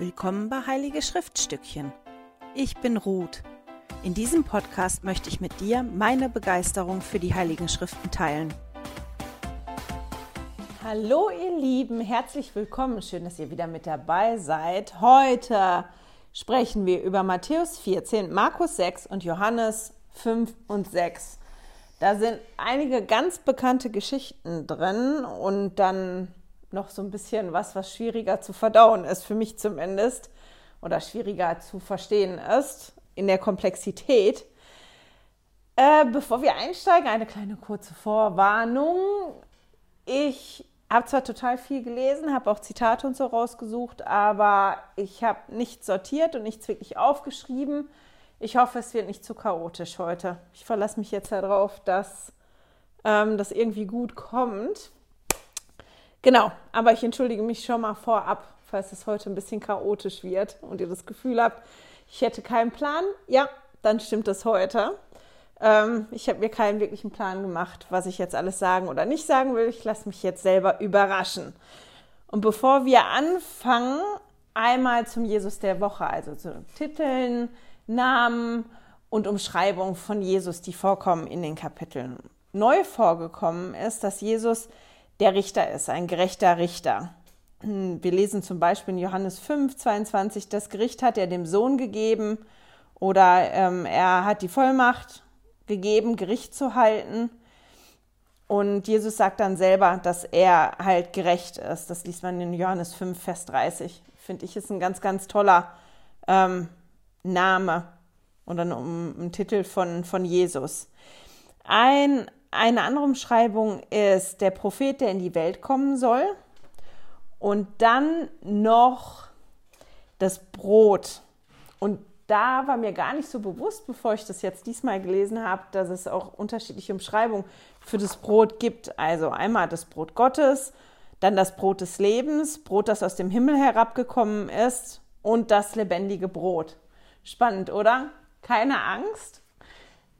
Willkommen bei Heilige Schriftstückchen. Ich bin Ruth. In diesem Podcast möchte ich mit dir meine Begeisterung für die Heiligen Schriften teilen. Hallo ihr Lieben, herzlich willkommen. Schön, dass ihr wieder mit dabei seid. Heute sprechen wir über Matthäus 14, Markus 6 und Johannes 5 und 6. Da sind einige ganz bekannte Geschichten drin und dann noch so ein bisschen was, was schwieriger zu verdauen ist, für mich zumindest, oder schwieriger zu verstehen ist in der Komplexität. Äh, bevor wir einsteigen, eine kleine kurze Vorwarnung. Ich habe zwar total viel gelesen, habe auch Zitate und so rausgesucht, aber ich habe nichts sortiert und nichts wirklich aufgeschrieben. Ich hoffe, es wird nicht zu chaotisch heute. Ich verlasse mich jetzt darauf, dass ähm, das irgendwie gut kommt. Genau, aber ich entschuldige mich schon mal vorab, falls es heute ein bisschen chaotisch wird und ihr das Gefühl habt, ich hätte keinen Plan. Ja, dann stimmt das heute. Ähm, ich habe mir keinen wirklichen Plan gemacht, was ich jetzt alles sagen oder nicht sagen will. Ich lasse mich jetzt selber überraschen. Und bevor wir anfangen, einmal zum Jesus der Woche, also zu Titeln, Namen und Umschreibungen von Jesus, die vorkommen in den Kapiteln. Neu vorgekommen ist, dass Jesus der Richter ist, ein gerechter Richter. Wir lesen zum Beispiel in Johannes 5, 22, das Gericht hat er dem Sohn gegeben oder ähm, er hat die Vollmacht gegeben, Gericht zu halten. Und Jesus sagt dann selber, dass er halt gerecht ist. Das liest man in Johannes 5, Vers 30. Finde ich, ist ein ganz, ganz toller ähm, Name oder ein, ein Titel von, von Jesus. Ein eine andere Umschreibung ist der Prophet, der in die Welt kommen soll. Und dann noch das Brot. Und da war mir gar nicht so bewusst, bevor ich das jetzt diesmal gelesen habe, dass es auch unterschiedliche Umschreibungen für das Brot gibt. Also einmal das Brot Gottes, dann das Brot des Lebens, Brot, das aus dem Himmel herabgekommen ist und das lebendige Brot. Spannend, oder? Keine Angst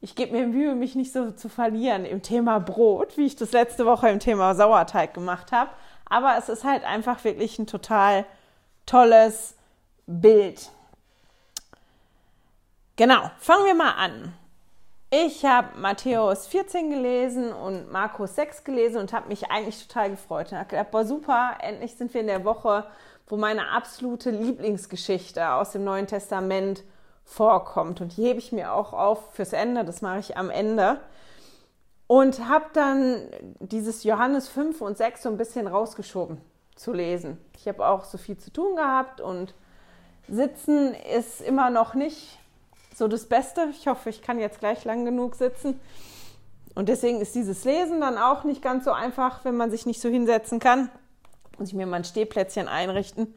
ich gebe mir Mühe, mich nicht so zu verlieren im Thema Brot, wie ich das letzte Woche im Thema Sauerteig gemacht habe. Aber es ist halt einfach wirklich ein total tolles Bild. Genau, fangen wir mal an. Ich habe Matthäus 14 gelesen und Markus 6 gelesen und habe mich eigentlich total gefreut. Ich habe gedacht, boah, super, endlich sind wir in der Woche, wo meine absolute Lieblingsgeschichte aus dem Neuen Testament vorkommt. Und die hebe ich mir auch auf fürs Ende, das mache ich am Ende. Und habe dann dieses Johannes 5 und 6 so ein bisschen rausgeschoben zu lesen. Ich habe auch so viel zu tun gehabt und sitzen ist immer noch nicht so das Beste. Ich hoffe, ich kann jetzt gleich lang genug sitzen. Und deswegen ist dieses Lesen dann auch nicht ganz so einfach, wenn man sich nicht so hinsetzen kann. Muss ich mir mal ein Stehplätzchen einrichten.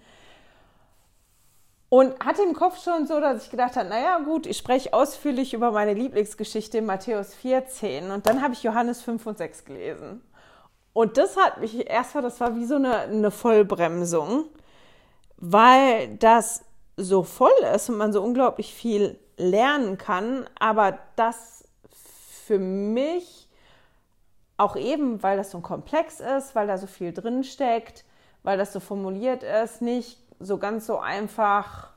Und hatte im Kopf schon so, dass ich gedacht habe, naja gut, ich spreche ausführlich über meine Lieblingsgeschichte in Matthäus 14 und dann habe ich Johannes 5 und 6 gelesen. Und das hat mich erstmal, das war wie so eine, eine Vollbremsung, weil das so voll ist und man so unglaublich viel lernen kann, aber das für mich auch eben, weil das so komplex ist, weil da so viel drin steckt, weil das so formuliert ist, nicht so ganz so einfach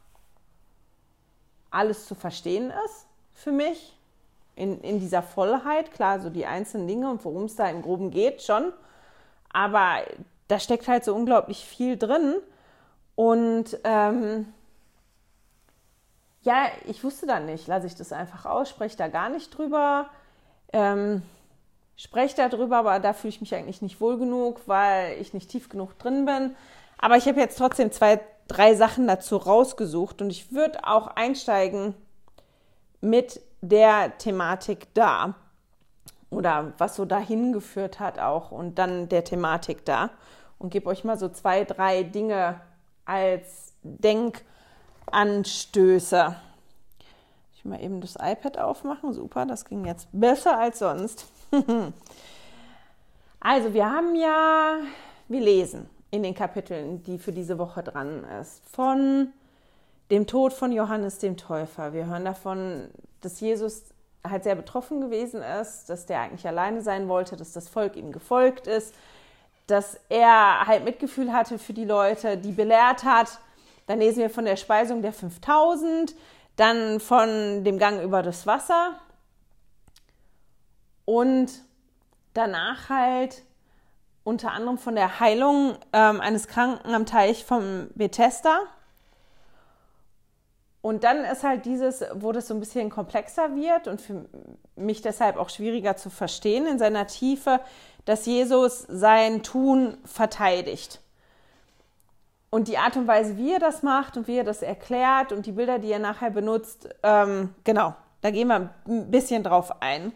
alles zu verstehen ist für mich. In, in dieser Vollheit, klar, so die einzelnen Dinge und worum es da im Groben geht, schon. Aber da steckt halt so unglaublich viel drin. Und ähm, ja, ich wusste dann nicht, lasse ich das einfach aus, spreche da gar nicht drüber. Ähm, spreche darüber, aber da fühle ich mich eigentlich nicht wohl genug, weil ich nicht tief genug drin bin. Aber ich habe jetzt trotzdem zwei drei Sachen dazu rausgesucht und ich würde auch einsteigen mit der Thematik da oder was so dahin geführt hat auch und dann der Thematik da und gebe euch mal so zwei, drei Dinge als Denkanstöße. Ich mal eben das iPad aufmachen. Super, das ging jetzt besser als sonst. also, wir haben ja, wir lesen in den Kapiteln, die für diese Woche dran ist. Von dem Tod von Johannes dem Täufer. Wir hören davon, dass Jesus halt sehr betroffen gewesen ist, dass der eigentlich alleine sein wollte, dass das Volk ihm gefolgt ist, dass er halt Mitgefühl hatte für die Leute, die belehrt hat, Dann lesen wir von der Speisung der 5000, dann von dem Gang über das Wasser und danach halt unter anderem von der Heilung ähm, eines Kranken am Teich vom Bethesda. Und dann ist halt dieses, wo das so ein bisschen komplexer wird und für mich deshalb auch schwieriger zu verstehen in seiner Tiefe, dass Jesus sein Tun verteidigt. Und die Art und Weise, wie er das macht und wie er das erklärt und die Bilder, die er nachher benutzt, ähm, genau, da gehen wir ein bisschen drauf ein.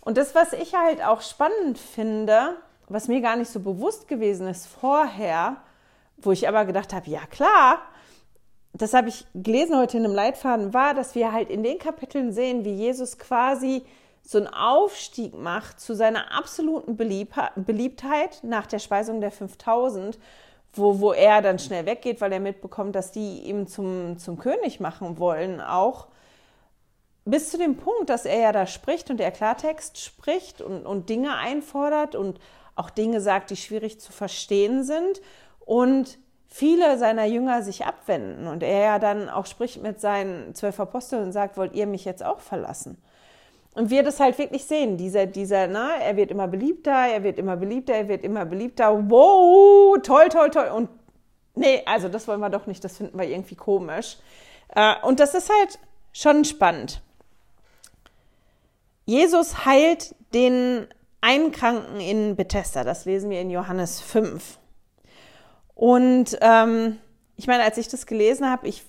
Und das, was ich halt auch spannend finde, was mir gar nicht so bewusst gewesen ist vorher, wo ich aber gedacht habe, ja klar, das habe ich gelesen heute in einem Leitfaden, war, dass wir halt in den Kapiteln sehen, wie Jesus quasi so einen Aufstieg macht zu seiner absoluten Beliebtheit nach der Speisung der 5000, wo, wo er dann schnell weggeht, weil er mitbekommt, dass die ihm zum, zum König machen wollen, auch. Bis zu dem Punkt, dass er ja da spricht und der Klartext spricht und, und Dinge einfordert und auch Dinge sagt, die schwierig zu verstehen sind und viele seiner Jünger sich abwenden und er ja dann auch spricht mit seinen zwölf Aposteln und sagt, wollt ihr mich jetzt auch verlassen? Und wir das halt wirklich sehen, dieser, dieser, na, er wird immer beliebter, er wird immer beliebter, er wird immer beliebter, wow, toll, toll, toll. Und nee, also das wollen wir doch nicht, das finden wir irgendwie komisch. Äh, und das ist halt schon spannend. Jesus heilt den einen Kranken in Bethesda, das lesen wir in Johannes 5. Und ähm, ich meine, als ich das gelesen habe, ich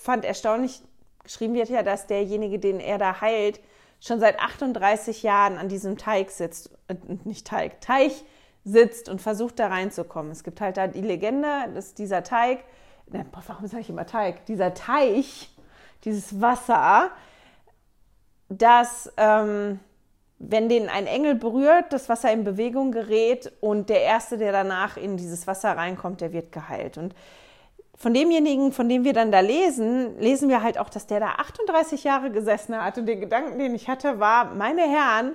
fand erstaunlich, geschrieben wird ja, dass derjenige, den er da heilt, schon seit 38 Jahren an diesem Teig sitzt, äh, nicht Teig, Teich sitzt und versucht da reinzukommen. Es gibt halt da die Legende, dass dieser Teig, ne, warum sage ich immer Teig, dieser Teich, dieses Wasser, dass ähm, wenn den ein Engel berührt, das Wasser in Bewegung gerät und der Erste, der danach in dieses Wasser reinkommt, der wird geheilt. Und von demjenigen, von dem wir dann da lesen, lesen wir halt auch, dass der da 38 Jahre gesessen hat. Und der Gedanken, den ich hatte, war, meine Herren,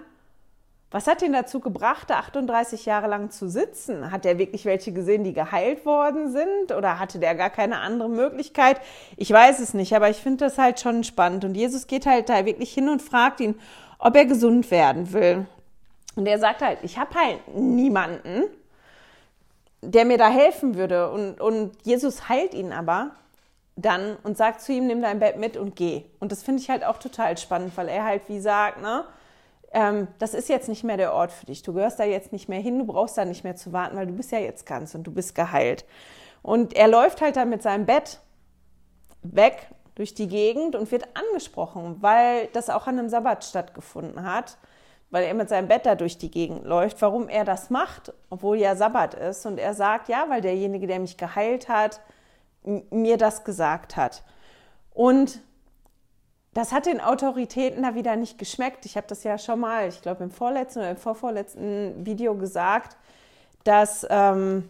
was hat ihn dazu gebracht, da 38 Jahre lang zu sitzen? Hat er wirklich welche gesehen, die geheilt worden sind? Oder hatte der gar keine andere Möglichkeit? Ich weiß es nicht, aber ich finde das halt schon spannend. Und Jesus geht halt da wirklich hin und fragt ihn, ob er gesund werden will. Und er sagt halt, ich habe halt niemanden, der mir da helfen würde. Und, und Jesus heilt ihn aber dann und sagt zu ihm, nimm dein Bett mit und geh. Und das finde ich halt auch total spannend, weil er halt wie sagt, ne, ähm, das ist jetzt nicht mehr der Ort für dich. Du gehörst da jetzt nicht mehr hin, du brauchst da nicht mehr zu warten, weil du bist ja jetzt ganz und du bist geheilt. Und er läuft halt dann mit seinem Bett weg durch die Gegend und wird angesprochen, weil das auch an einem Sabbat stattgefunden hat, weil er mit seinem Bett da durch die Gegend läuft, warum er das macht, obwohl ja Sabbat ist. Und er sagt, ja, weil derjenige, der mich geheilt hat, mir das gesagt hat. Und das hat den Autoritäten da wieder nicht geschmeckt. Ich habe das ja schon mal, ich glaube im vorletzten oder im vorvorletzten Video gesagt, dass ähm,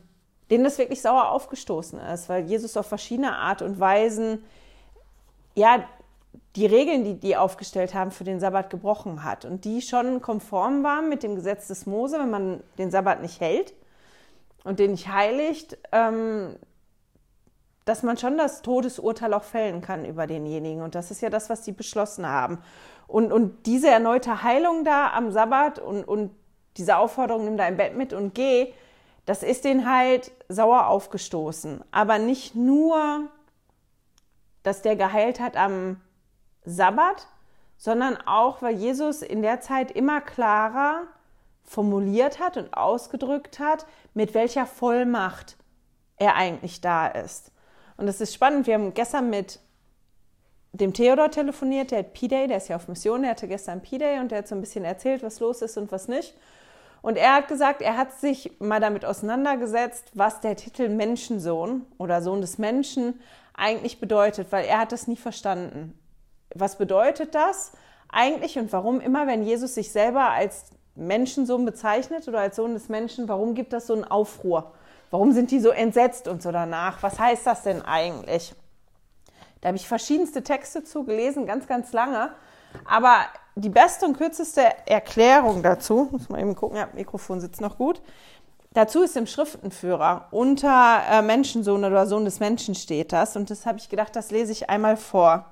denen das wirklich sauer aufgestoßen ist, weil Jesus auf verschiedene Art und Weisen ja, die Regeln, die die aufgestellt haben, für den Sabbat gebrochen hat und die schon konform waren mit dem Gesetz des Mose, wenn man den Sabbat nicht hält und den nicht heiligt, ähm, dass man schon das Todesurteil auch fällen kann über denjenigen. Und das ist ja das, was die beschlossen haben. Und, und diese erneute Heilung da am Sabbat und, und diese Aufforderung, nimm dein Bett mit und geh, das ist denen halt sauer aufgestoßen. Aber nicht nur dass der geheilt hat am Sabbat, sondern auch, weil Jesus in der Zeit immer klarer formuliert hat und ausgedrückt hat, mit welcher Vollmacht er eigentlich da ist. Und das ist spannend. Wir haben gestern mit dem Theodor telefoniert, der hat P-Day, der ist ja auf Mission, der hatte gestern P-Day und der hat so ein bisschen erzählt, was los ist und was nicht. Und er hat gesagt, er hat sich mal damit auseinandergesetzt, was der Titel Menschensohn oder Sohn des Menschen eigentlich bedeutet, weil er hat das nie verstanden. Was bedeutet das eigentlich und warum immer, wenn Jesus sich selber als Menschensohn bezeichnet oder als Sohn des Menschen, warum gibt das so einen Aufruhr? Warum sind die so entsetzt und so danach? Was heißt das denn eigentlich? Da habe ich verschiedenste Texte zu gelesen, ganz, ganz lange. Aber die beste und kürzeste Erklärung dazu, muss man eben gucken, ja, Mikrofon sitzt noch gut, dazu ist im Schriftenführer unter äh, Menschensohn oder Sohn des Menschen steht das. Und das habe ich gedacht, das lese ich einmal vor.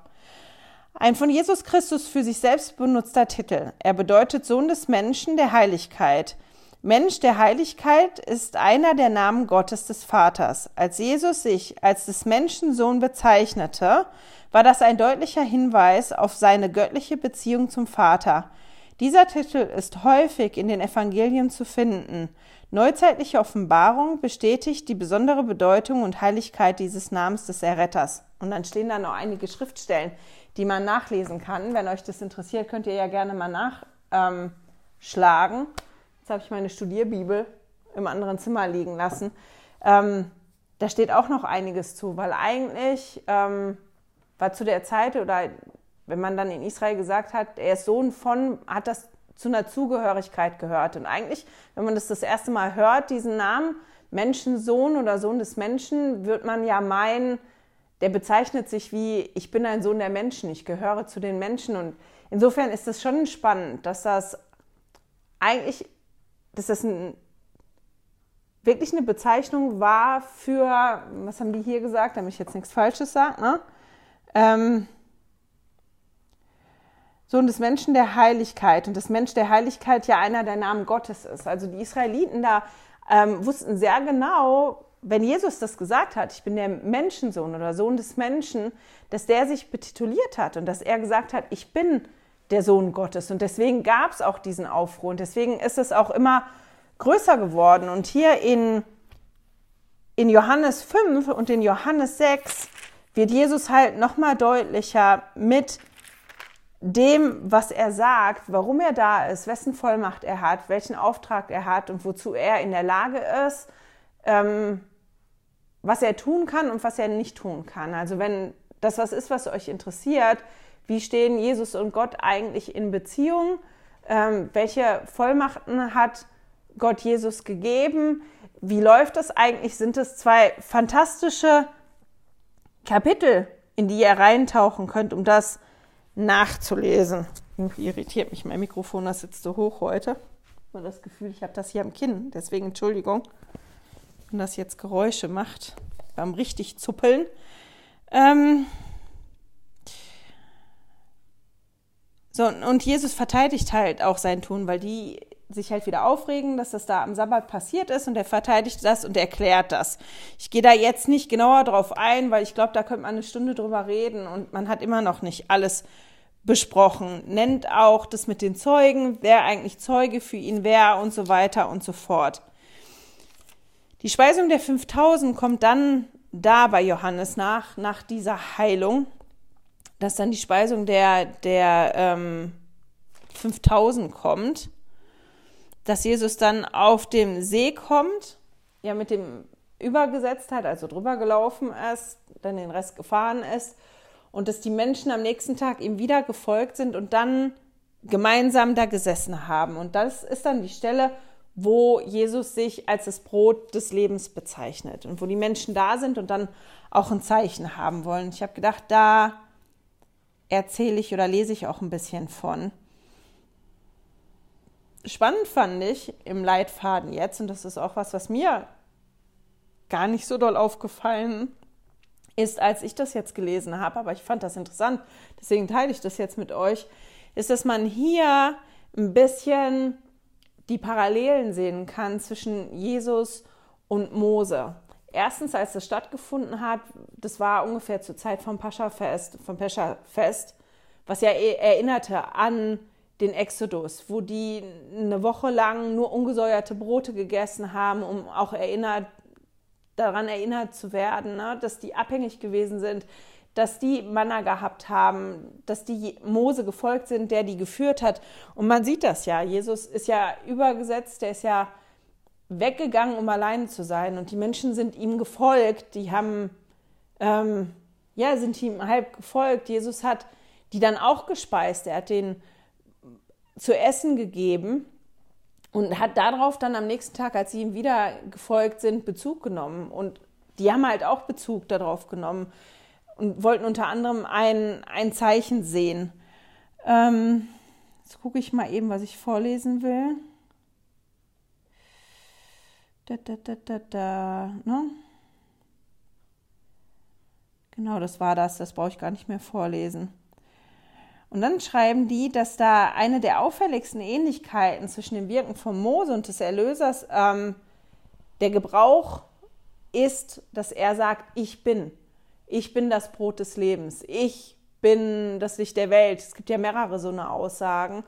Ein von Jesus Christus für sich selbst benutzter Titel. Er bedeutet Sohn des Menschen der Heiligkeit. Mensch der Heiligkeit ist einer der Namen Gottes des Vaters. Als Jesus sich als des Menschen Sohn bezeichnete, war das ein deutlicher Hinweis auf seine göttliche Beziehung zum Vater. Dieser Titel ist häufig in den Evangelien zu finden. Neuzeitliche Offenbarung bestätigt die besondere Bedeutung und Heiligkeit dieses Namens des Erretters. Und dann stehen da noch einige Schriftstellen, die man nachlesen kann. Wenn euch das interessiert, könnt ihr ja gerne mal nachschlagen. Jetzt habe ich meine Studierbibel im anderen Zimmer liegen lassen. Ähm, da steht auch noch einiges zu, weil eigentlich ähm, war zu der Zeit oder wenn man dann in Israel gesagt hat, er ist Sohn von, hat das zu einer Zugehörigkeit gehört. Und eigentlich, wenn man das das erste Mal hört, diesen Namen, Menschensohn oder Sohn des Menschen, wird man ja meinen, der bezeichnet sich wie, ich bin ein Sohn der Menschen, ich gehöre zu den Menschen. Und insofern ist es schon spannend, dass das eigentlich, dass das ein, wirklich eine Bezeichnung war für, was haben die hier gesagt, damit ich jetzt nichts Falsches sage, ne? Ähm, Sohn des Menschen der Heiligkeit und das Mensch der Heiligkeit ja einer der Namen Gottes ist. Also die Israeliten da ähm, wussten sehr genau, wenn Jesus das gesagt hat, ich bin der Menschensohn oder Sohn des Menschen, dass der sich betituliert hat und dass er gesagt hat, ich bin der Sohn Gottes. Und deswegen gab es auch diesen Aufruhr und deswegen ist es auch immer größer geworden. Und hier in, in Johannes 5 und in Johannes 6 wird Jesus halt nochmal deutlicher mit dem, was er sagt, warum er da ist, wessen Vollmacht er hat, welchen Auftrag er hat und wozu er in der Lage ist, ähm, was er tun kann und was er nicht tun kann. Also wenn das was ist, was euch interessiert, wie stehen Jesus und Gott eigentlich in Beziehung? Ähm, welche Vollmachten hat Gott Jesus gegeben? Wie läuft das eigentlich? Sind es zwei fantastische Kapitel, in die ihr reintauchen könnt, um das nachzulesen? Irgendwie irritiert mich mein Mikrofon, das sitzt so hoch heute. Ich habe das Gefühl, ich habe das hier am Kinn, deswegen Entschuldigung wenn das jetzt Geräusche macht beim richtig Zuppeln. Ähm so, und Jesus verteidigt halt auch sein Tun, weil die sich halt wieder aufregen, dass das da am Sabbat passiert ist und er verteidigt das und erklärt das. Ich gehe da jetzt nicht genauer drauf ein, weil ich glaube, da könnte man eine Stunde drüber reden und man hat immer noch nicht alles besprochen. Nennt auch das mit den Zeugen, wer eigentlich Zeuge für ihn wäre und so weiter und so fort. Die Speisung der 5000 kommt dann da bei Johannes nach, nach dieser Heilung, dass dann die Speisung der, der ähm, 5000 kommt, dass Jesus dann auf dem See kommt, ja mit dem Übergesetztheit, also drüber gelaufen ist, dann den Rest gefahren ist und dass die Menschen am nächsten Tag ihm wieder gefolgt sind und dann gemeinsam da gesessen haben. Und das ist dann die Stelle, wo Jesus sich als das Brot des Lebens bezeichnet und wo die Menschen da sind und dann auch ein Zeichen haben wollen. Ich habe gedacht, da erzähle ich oder lese ich auch ein bisschen von. Spannend fand ich im Leitfaden jetzt, und das ist auch was, was mir gar nicht so doll aufgefallen ist, als ich das jetzt gelesen habe, aber ich fand das interessant, deswegen teile ich das jetzt mit euch, ist, dass man hier ein bisschen die Parallelen sehen kann zwischen Jesus und Mose. Erstens, als das stattgefunden hat, das war ungefähr zur Zeit vom Pascha-Fest, vom Pescha-Fest, was ja e-, erinnerte an den Exodus, wo die eine Woche lang nur ungesäuerte Brote gegessen haben, um auch erinnert, daran erinnert zu werden, ne, dass die abhängig gewesen sind dass die Manna gehabt haben, dass die Mose gefolgt sind, der die geführt hat. Und man sieht das ja. Jesus ist ja übergesetzt, der ist ja weggegangen, um alleine zu sein. Und die Menschen sind ihm gefolgt, die haben, ähm, ja, sind ihm halb gefolgt. Jesus hat die dann auch gespeist. Er hat denen zu essen gegeben und hat darauf dann am nächsten Tag, als sie ihm wieder gefolgt sind, Bezug genommen. Und die haben halt auch Bezug darauf genommen und wollten unter anderem ein, ein Zeichen sehen. Ähm, jetzt gucke ich mal eben, was ich vorlesen will. Da, da, da, da, da, ne? Genau, das war das. Das brauche ich gar nicht mehr vorlesen. Und dann schreiben die, dass da eine der auffälligsten Ähnlichkeiten zwischen dem Wirken von Mose und des Erlösers ähm, der Gebrauch ist, dass er sagt, ich bin. Ich bin das Brot des Lebens. Ich bin das Licht der Welt. Es gibt ja mehrere so eine Aussagen,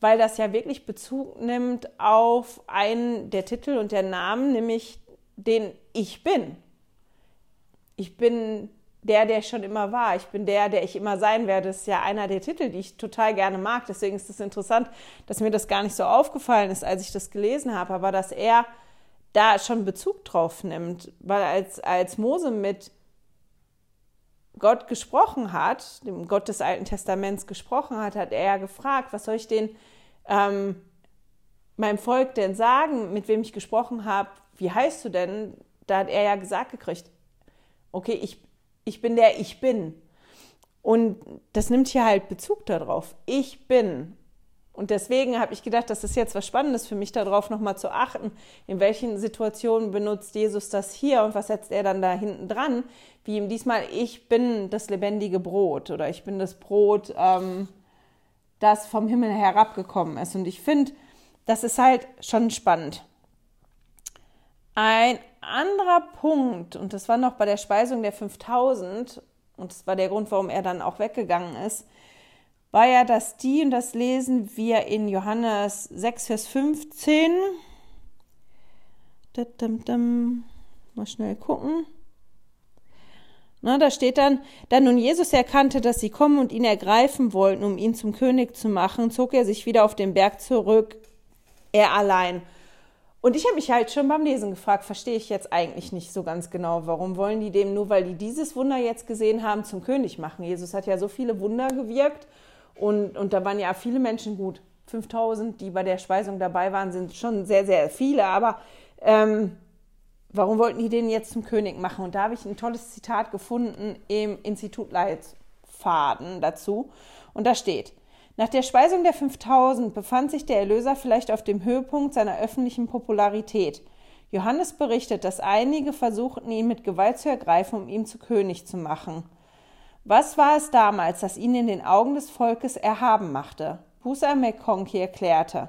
weil das ja wirklich Bezug nimmt auf einen der Titel und der Namen, nämlich den Ich bin. Ich bin der, der ich schon immer war. Ich bin der, der ich immer sein werde. Das ist ja einer der Titel, die ich total gerne mag. Deswegen ist es interessant, dass mir das gar nicht so aufgefallen ist, als ich das gelesen habe, aber dass er da schon Bezug drauf nimmt. Weil als, als Mose mit Gott gesprochen hat, dem Gott des Alten Testaments gesprochen hat, hat er ja gefragt, was soll ich den ähm, meinem Volk denn sagen, mit wem ich gesprochen habe, wie heißt du denn? Da hat er ja gesagt gekriegt, okay, ich, ich bin der Ich bin. Und das nimmt hier halt Bezug darauf. Ich bin. Und deswegen habe ich gedacht, das ist jetzt was Spannendes für mich, darauf nochmal zu achten, in welchen Situationen benutzt Jesus das hier und was setzt er dann da hinten dran, wie ihm diesmal, ich bin das lebendige Brot oder ich bin das Brot, ähm, das vom Himmel herabgekommen ist. Und ich finde, das ist halt schon spannend. Ein anderer Punkt, und das war noch bei der Speisung der 5000, und das war der Grund, warum er dann auch weggegangen ist, war ja, dass die, und das lesen wir in Johannes 6, Vers 15. Mal schnell gucken. Na, da steht dann, da nun Jesus erkannte, dass sie kommen und ihn ergreifen wollten, um ihn zum König zu machen, zog er sich wieder auf den Berg zurück, er allein. Und ich habe mich halt schon beim Lesen gefragt, verstehe ich jetzt eigentlich nicht so ganz genau, warum wollen die dem nur, weil die dieses Wunder jetzt gesehen haben, zum König machen? Jesus hat ja so viele Wunder gewirkt und, und da waren ja viele Menschen gut. 5000, die bei der Speisung dabei waren, sind schon sehr, sehr viele, aber ähm, warum wollten die den jetzt zum König machen? Und da habe ich ein tolles Zitat gefunden im Institut Leitfaden dazu. Und da steht, nach der Speisung der 5000 befand sich der Erlöser vielleicht auf dem Höhepunkt seiner öffentlichen Popularität. Johannes berichtet, dass einige versuchten, ihn mit Gewalt zu ergreifen, um ihn zu König zu machen. Was war es damals, das ihn in den Augen des Volkes erhaben machte? Busa McConkie erklärte,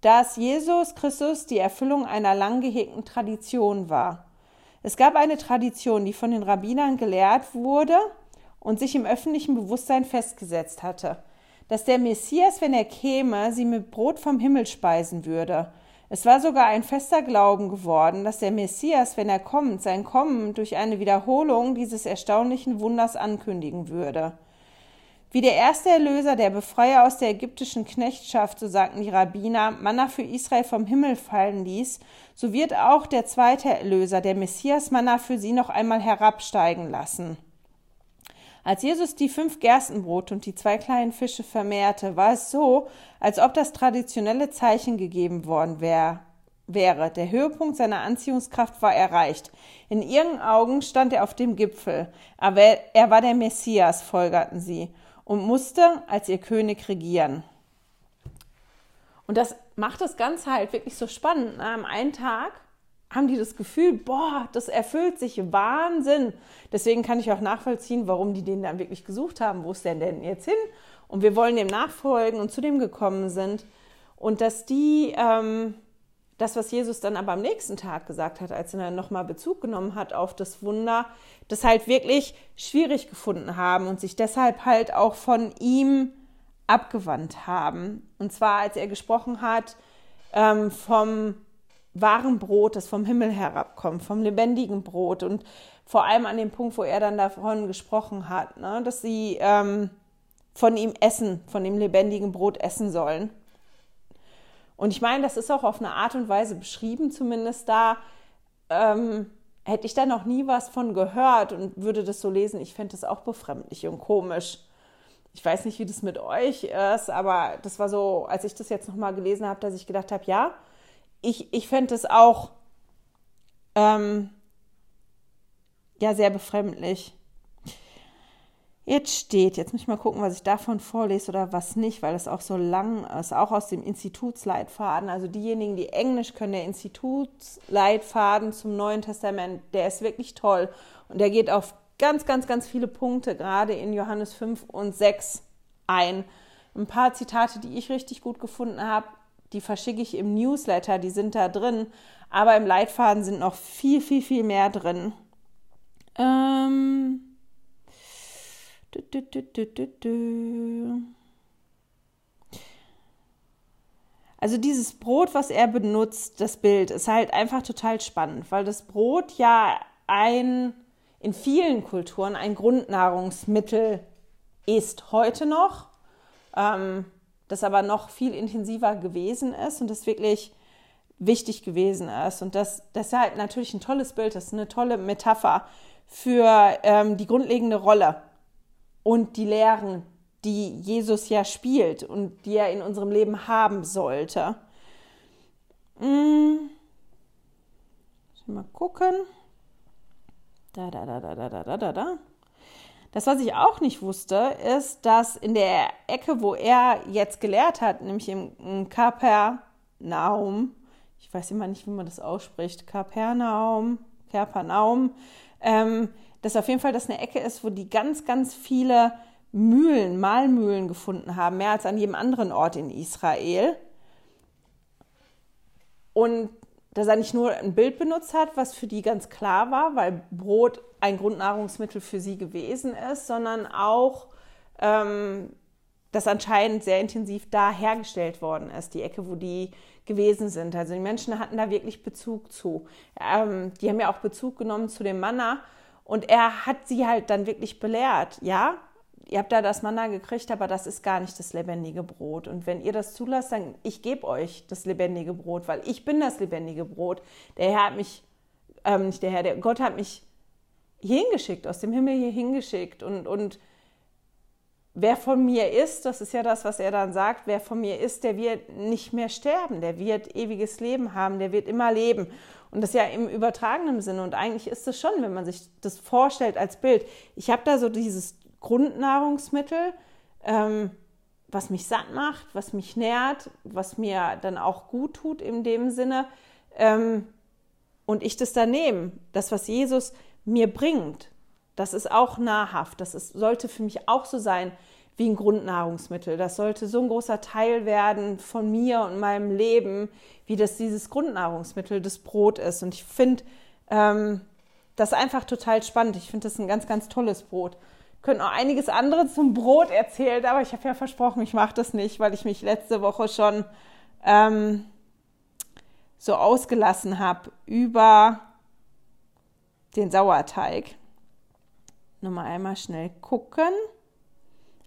dass Jesus Christus die Erfüllung einer lang gehegten Tradition war. Es gab eine Tradition, die von den Rabbinern gelehrt wurde und sich im öffentlichen Bewusstsein festgesetzt hatte, dass der Messias, wenn er käme, sie mit Brot vom Himmel speisen würde. Es war sogar ein fester Glauben geworden, dass der Messias, wenn er kommt, sein Kommen durch eine Wiederholung dieses erstaunlichen Wunders ankündigen würde. Wie der erste Erlöser, der Befreier aus der ägyptischen Knechtschaft, so sagten die Rabbiner, Manna für Israel vom Himmel fallen ließ, so wird auch der zweite Erlöser, der Messias, Manna für sie noch einmal herabsteigen lassen. Als Jesus die fünf Gerstenbrote und die zwei kleinen Fische vermehrte, war es so, als ob das traditionelle Zeichen gegeben worden wär, wäre. Der Höhepunkt seiner Anziehungskraft war erreicht. In ihren Augen stand er auf dem Gipfel, aber er war der Messias, folgerten sie und musste als ihr König regieren. Und das macht das Ganze halt wirklich so spannend. Am einen Tag haben die das Gefühl, boah, das erfüllt sich Wahnsinn. Deswegen kann ich auch nachvollziehen, warum die den dann wirklich gesucht haben. Wo ist der denn jetzt hin? Und wir wollen dem nachfolgen und zu dem gekommen sind. Und dass die, ähm, das, was Jesus dann aber am nächsten Tag gesagt hat, als er dann nochmal Bezug genommen hat auf das Wunder, das halt wirklich schwierig gefunden haben und sich deshalb halt auch von ihm abgewandt haben. Und zwar, als er gesprochen hat ähm, vom wahren Brot, das vom Himmel herabkommt, vom lebendigen Brot. Und vor allem an dem Punkt, wo er dann davon gesprochen hat, ne, dass sie ähm, von ihm essen, von dem lebendigen Brot essen sollen. Und ich meine, das ist auch auf eine Art und Weise beschrieben, zumindest da. Ähm, hätte ich da noch nie was von gehört und würde das so lesen, ich fände das auch befremdlich und komisch. Ich weiß nicht, wie das mit euch ist, aber das war so, als ich das jetzt nochmal gelesen habe, dass ich gedacht habe, ja, ich, ich fände es auch ähm, ja sehr befremdlich. Jetzt steht, jetzt muss ich mal gucken, was ich davon vorlese oder was nicht, weil das auch so lang ist, auch aus dem Institutsleitfaden. Also diejenigen, die Englisch können, der Institutsleitfaden zum Neuen Testament, der ist wirklich toll. Und der geht auf ganz, ganz, ganz viele Punkte, gerade in Johannes 5 und 6 ein. Ein paar Zitate, die ich richtig gut gefunden habe, die verschicke ich im Newsletter, die sind da drin. Aber im Leitfaden sind noch viel, viel, viel mehr drin. Ähm also dieses Brot, was er benutzt, das Bild, ist halt einfach total spannend, weil das Brot ja ein in vielen Kulturen ein Grundnahrungsmittel ist heute noch, ähm, das aber noch viel intensiver gewesen ist und das wirklich wichtig gewesen ist. Und das, das ist halt natürlich ein tolles Bild, das ist eine tolle Metapher für ähm, die grundlegende Rolle und die Lehren, die Jesus ja spielt und die er in unserem Leben haben sollte. Hm. Mal gucken. Da, da, da, da, da, da, da, da. Das, was ich auch nicht wusste, ist, dass in der Ecke, wo er jetzt gelehrt hat, nämlich im Kapernaum, ich weiß immer nicht, wie man das ausspricht, Kapernaum, Kapernaum, ähm, dass auf jeden Fall das eine Ecke ist, wo die ganz, ganz viele Mühlen, Mahlmühlen gefunden haben, mehr als an jedem anderen Ort in Israel. Und dass er nicht nur ein Bild benutzt hat, was für die ganz klar war, weil Brot ein Grundnahrungsmittel für sie gewesen ist, sondern auch, ähm, dass anscheinend sehr intensiv da hergestellt worden ist, die Ecke, wo die gewesen sind. Also die Menschen hatten da wirklich Bezug zu. Ähm, die haben ja auch Bezug genommen zu dem Manna und er hat sie halt dann wirklich belehrt, ja, ihr habt da das Manna gekriegt, aber das ist gar nicht das lebendige Brot. Und wenn ihr das zulasst, dann ich gebe euch das lebendige Brot, weil ich bin das lebendige Brot. Der Herr hat mich, ähm, nicht der Herr, der Gott hat mich hier hingeschickt, aus dem Himmel hier hingeschickt. Und, und wer von mir ist, das ist ja das, was er dann sagt, wer von mir ist, der wird nicht mehr sterben, der wird ewiges Leben haben, der wird immer leben. Und das ja im übertragenen Sinne. Und eigentlich ist es schon, wenn man sich das vorstellt als Bild. Ich habe da so dieses Grundnahrungsmittel, ähm, was mich satt macht, was mich nährt, was mir dann auch gut tut in dem Sinne. Ähm, und ich das nehme, das, was Jesus mir bringt, das ist auch nahrhaft. Das ist, sollte für mich auch so sein wie ein Grundnahrungsmittel. Das sollte so ein großer Teil werden von mir und meinem Leben, wie das dieses Grundnahrungsmittel, das Brot ist. Und ich finde ähm, das einfach total spannend. Ich finde das ein ganz, ganz tolles Brot. Könnte noch einiges andere zum Brot erzählen, aber ich habe ja versprochen, ich mache das nicht, weil ich mich letzte Woche schon ähm, so ausgelassen habe über den Sauerteig. Nochmal einmal schnell gucken.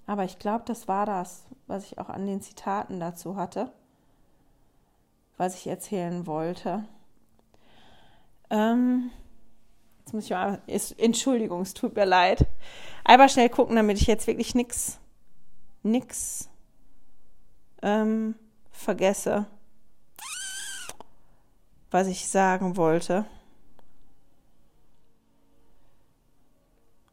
Aber ich glaube, das war das, was ich auch an den Zitaten dazu hatte, was ich erzählen wollte. Ähm, jetzt muss ich mal, ist, Entschuldigung, es tut mir leid. Aber schnell gucken, damit ich jetzt wirklich nichts, nix ähm, vergesse, was ich sagen wollte.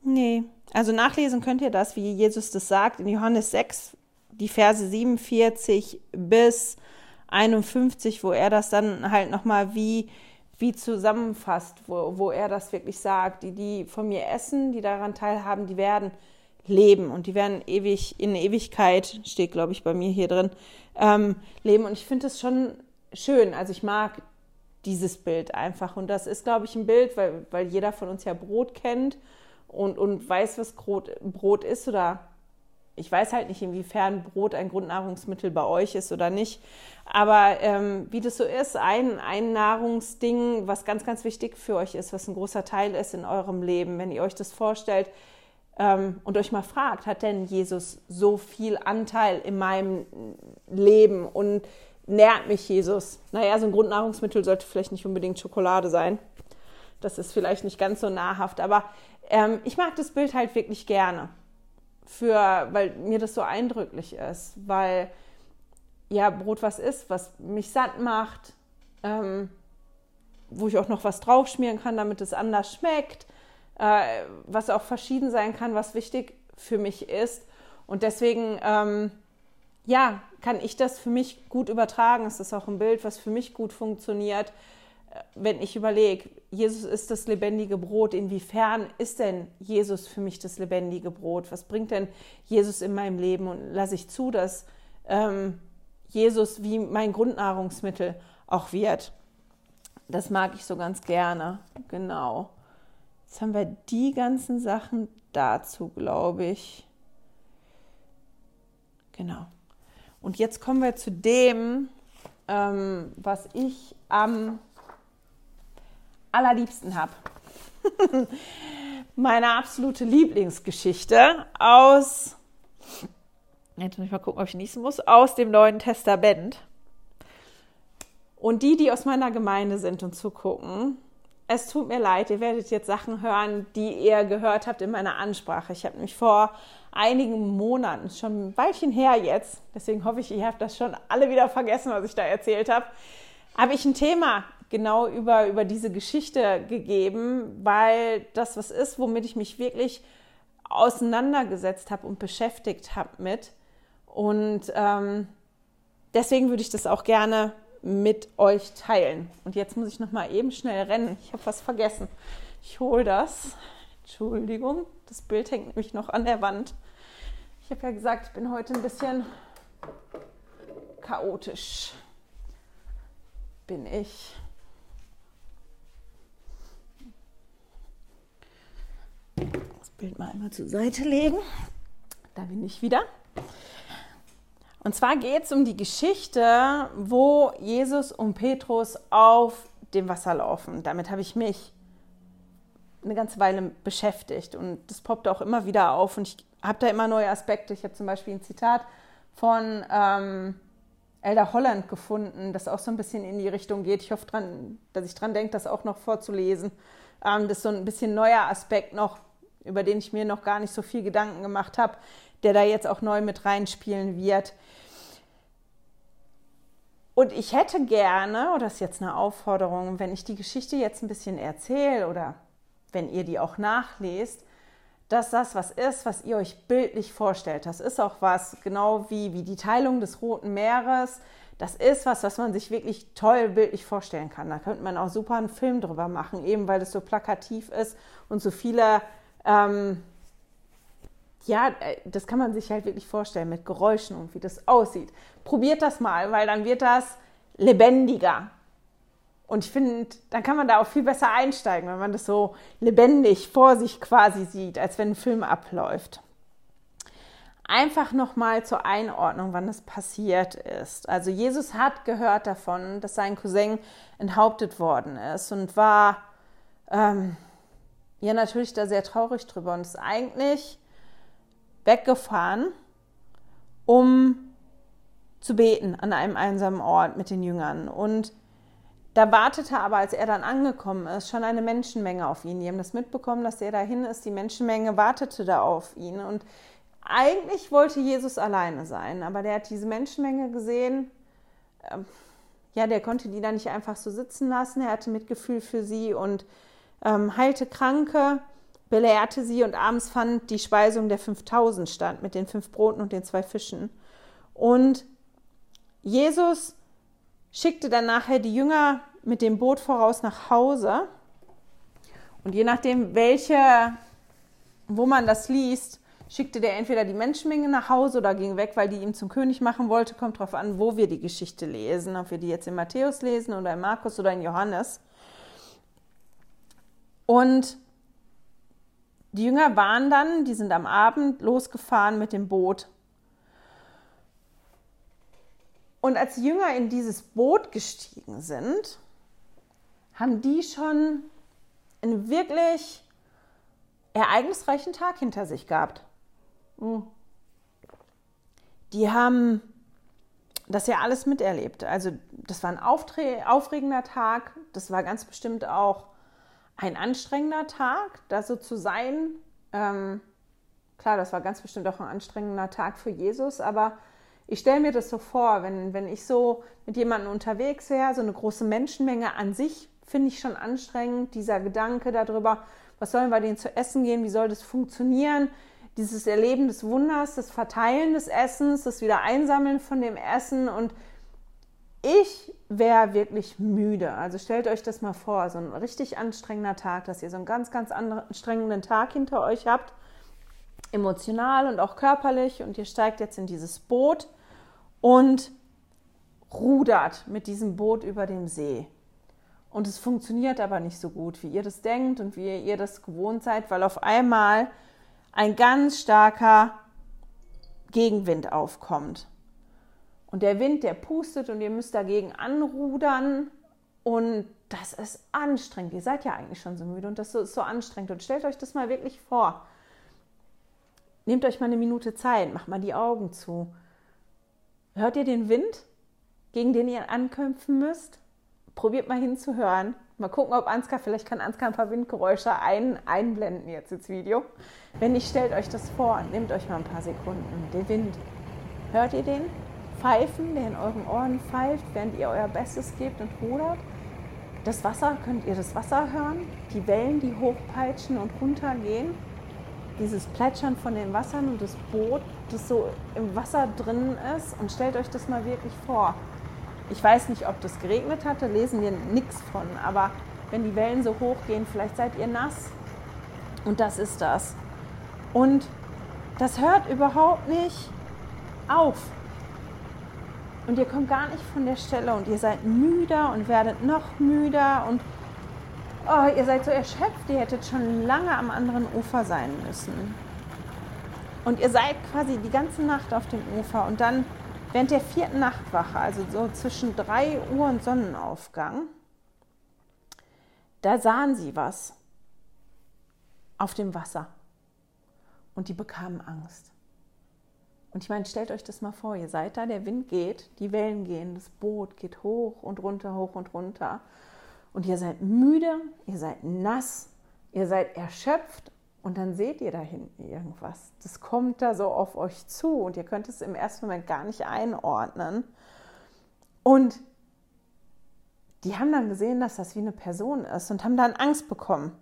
Nee, also nachlesen könnt ihr das, wie Jesus das sagt, in Johannes 6, die Verse 47 bis 51, wo er das dann halt nochmal wie, wie zusammenfasst, wo, wo er das wirklich sagt. Die, die von mir essen, die daran teilhaben, die werden leben und die werden ewig in Ewigkeit, steht glaube ich bei mir hier drin, ähm, leben. Und ich finde es schon schön. Also ich mag dieses Bild einfach. Und das ist, glaube ich, ein Bild, weil, weil jeder von uns ja Brot kennt und, und weiß, was Brot ist oder ich weiß halt nicht, inwiefern Brot ein Grundnahrungsmittel bei euch ist oder nicht. Aber ähm, wie das so ist, ein, ein Nahrungsding, was ganz, ganz wichtig für euch ist, was ein großer Teil ist in eurem Leben, wenn ihr euch das vorstellt ähm, und euch mal fragt, hat denn Jesus so viel Anteil in meinem Leben und nährt mich Jesus? Naja, so ein Grundnahrungsmittel sollte vielleicht nicht unbedingt Schokolade sein. Das ist vielleicht nicht ganz so nahrhaft, aber ähm, ich mag das Bild halt wirklich gerne, für, weil mir das so eindrücklich ist, weil ja Brot was ist, was mich satt macht, ähm, wo ich auch noch was draufschmieren kann, damit es anders schmeckt, äh, was auch verschieden sein kann, was wichtig für mich ist. Und deswegen, ähm, ja, kann ich das für mich gut übertragen. Es ist auch ein Bild, was für mich gut funktioniert. Wenn ich überlege, Jesus ist das lebendige Brot, inwiefern ist denn Jesus für mich das lebendige Brot? Was bringt denn Jesus in meinem Leben? Und lasse ich zu, dass ähm, Jesus wie mein Grundnahrungsmittel auch wird. Das mag ich so ganz gerne. Genau. Jetzt haben wir die ganzen Sachen dazu, glaube ich. Genau. Und jetzt kommen wir zu dem, ähm, was ich am allerliebsten habe. Meine absolute Lieblingsgeschichte aus, jetzt muss ich mal gucken, ob ich niesen muss, aus dem Neuen Testament. Und die, die aus meiner Gemeinde sind und zugucken, es tut mir leid, ihr werdet jetzt Sachen hören, die ihr gehört habt in meiner Ansprache. Ich habe mich vor einigen Monaten, schon ein Weilchen her jetzt, deswegen hoffe ich, ihr habt das schon alle wieder vergessen, was ich da erzählt habe, habe ich ein Thema genau über, über diese Geschichte gegeben, weil das was ist, womit ich mich wirklich auseinandergesetzt habe und beschäftigt habe mit. Und ähm, deswegen würde ich das auch gerne mit euch teilen. Und jetzt muss ich noch mal eben schnell rennen. Ich habe was vergessen. Ich hole das. Entschuldigung, das Bild hängt nämlich noch an der Wand. Ich habe ja gesagt, ich bin heute ein bisschen chaotisch. Bin ich. Das Bild mal einmal zur Seite legen. Da bin ich wieder. Und zwar geht es um die Geschichte, wo Jesus und Petrus auf dem Wasser laufen. Damit habe ich mich eine ganze Weile beschäftigt und das poppt auch immer wieder auf und ich habe da immer neue Aspekte. Ich habe zum Beispiel ein Zitat von ähm, Elder Holland gefunden, das auch so ein bisschen in die Richtung geht. Ich hoffe, dran, dass ich dran denke, das auch noch vorzulesen. Ähm, das ist so ein bisschen neuer Aspekt noch, über den ich mir noch gar nicht so viel Gedanken gemacht habe, der da jetzt auch neu mit reinspielen wird. Und ich hätte gerne, oder das ist jetzt eine Aufforderung, wenn ich die Geschichte jetzt ein bisschen erzähle oder wenn ihr die auch nachlest, dass das was ist, was ihr euch bildlich vorstellt. Das ist auch was, genau wie, wie die Teilung des Roten Meeres. Das ist was, was man sich wirklich toll bildlich vorstellen kann. Da könnte man auch super einen Film drüber machen, eben weil es so plakativ ist und so viele ähm, ja, äh, das kann man sich halt wirklich vorstellen mit Geräuschen und wie das aussieht. Probiert das mal, weil dann wird das lebendiger. Und ich finde, dann kann man da auch viel besser einsteigen, wenn man das so lebendig vor sich quasi sieht, als wenn ein Film abläuft. Einfach nochmal zur Einordnung, wann das passiert ist. Also Jesus hat gehört davon, dass sein Cousin enthauptet worden ist und war ähm, ja natürlich da sehr traurig drüber und ist eigentlich weggefahren, um zu beten an einem einsamen Ort mit den Jüngern. Und da wartete aber, als er dann angekommen ist, schon eine Menschenmenge auf ihn. Die haben das mitbekommen, dass er dahin ist. Die Menschenmenge wartete da auf ihn. Und eigentlich wollte Jesus alleine sein, aber der hat diese Menschenmenge gesehen. Ähm, ja, der konnte die da nicht einfach so sitzen lassen. Er hatte Mitgefühl für sie und ähm, heilte Kranke belehrte sie und abends fand die Speisung der 5000 statt mit den fünf Broten und den zwei Fischen. Und Jesus schickte dann nachher die Jünger mit dem Boot voraus nach Hause. Und je nachdem, welche, wo man das liest, schickte der entweder die Menschenmenge nach Hause oder ging weg, weil die ihn zum König machen wollte. Kommt darauf an, wo wir die Geschichte lesen. Ob wir die jetzt in Matthäus lesen oder in Markus oder in Johannes. Und die Jünger waren dann, die sind am Abend losgefahren mit dem Boot. Und als die Jünger in dieses Boot gestiegen sind, haben die schon einen wirklich ereignisreichen Tag hinter sich gehabt. Hm. Die haben das ja alles miterlebt. Also das war ein aufregender Tag. Das war ganz bestimmt auch ein anstrengender Tag, da so zu sein. Ähm, klar, das war ganz bestimmt auch ein anstrengender Tag für Jesus, aber ich stelle mir das so vor, wenn, wenn ich so mit jemandem unterwegs wäre, so eine große Menschenmenge an sich finde ich schon anstrengend, dieser Gedanke darüber, was sollen wir denen zu essen gehen, wie soll das funktionieren, dieses Erleben des Wunders, das Verteilen des Essens, das Wiedereinsammeln von dem Essen und ich wäre wirklich müde. Also stellt euch das mal vor, so ein richtig anstrengender Tag, dass ihr so einen ganz, ganz anstrengenden Tag hinter euch habt, emotional und auch körperlich und ihr steigt jetzt in dieses Boot und rudert mit diesem Boot über dem See. Und es funktioniert aber nicht so gut, wie ihr das denkt und wie ihr das gewohnt seid, weil auf einmal ein ganz starker Gegenwind aufkommt. Und der Wind, der pustet und ihr müsst dagegen anrudern. Und das ist anstrengend. Ihr seid ja eigentlich schon so müde und das ist so anstrengend. Und stellt euch das mal wirklich vor. Nehmt euch mal eine Minute Zeit, macht mal die Augen zu. Hört ihr den Wind, gegen den ihr ankämpfen müsst? Probiert mal hinzuhören. Mal gucken, ob Ansgar, vielleicht kann Ansgar ein paar Windgeräusche ein, einblenden jetzt ins Video. Wenn nicht, stellt euch das vor. Nehmt euch mal ein paar Sekunden. Den Wind. Hört ihr den? Pfeifen, der in euren Ohren pfeift, während ihr euer Bestes gebt und rudert. Das Wasser, könnt ihr das Wasser hören? Die Wellen, die hochpeitschen und runtergehen. Dieses Plätschern von den Wassern und das Boot, das so im Wasser drin ist. Und stellt euch das mal wirklich vor. Ich weiß nicht, ob das geregnet hat, da lesen wir nichts von. Aber wenn die Wellen so hoch gehen, vielleicht seid ihr nass. Und das ist das. Und das hört überhaupt nicht auf. Und ihr kommt gar nicht von der Stelle und ihr seid müder und werdet noch müder und oh, ihr seid so erschöpft, ihr hättet schon lange am anderen Ufer sein müssen. Und ihr seid quasi die ganze Nacht auf dem Ufer und dann während der vierten Nachtwache, also so zwischen 3 Uhr und Sonnenaufgang, da sahen sie was auf dem Wasser und die bekamen Angst. Und ich meine, stellt euch das mal vor, ihr seid da, der Wind geht, die Wellen gehen, das Boot geht hoch und runter, hoch und runter. Und ihr seid müde, ihr seid nass, ihr seid erschöpft und dann seht ihr da hinten irgendwas. Das kommt da so auf euch zu und ihr könnt es im ersten Moment gar nicht einordnen. Und die haben dann gesehen, dass das wie eine Person ist und haben dann Angst bekommen.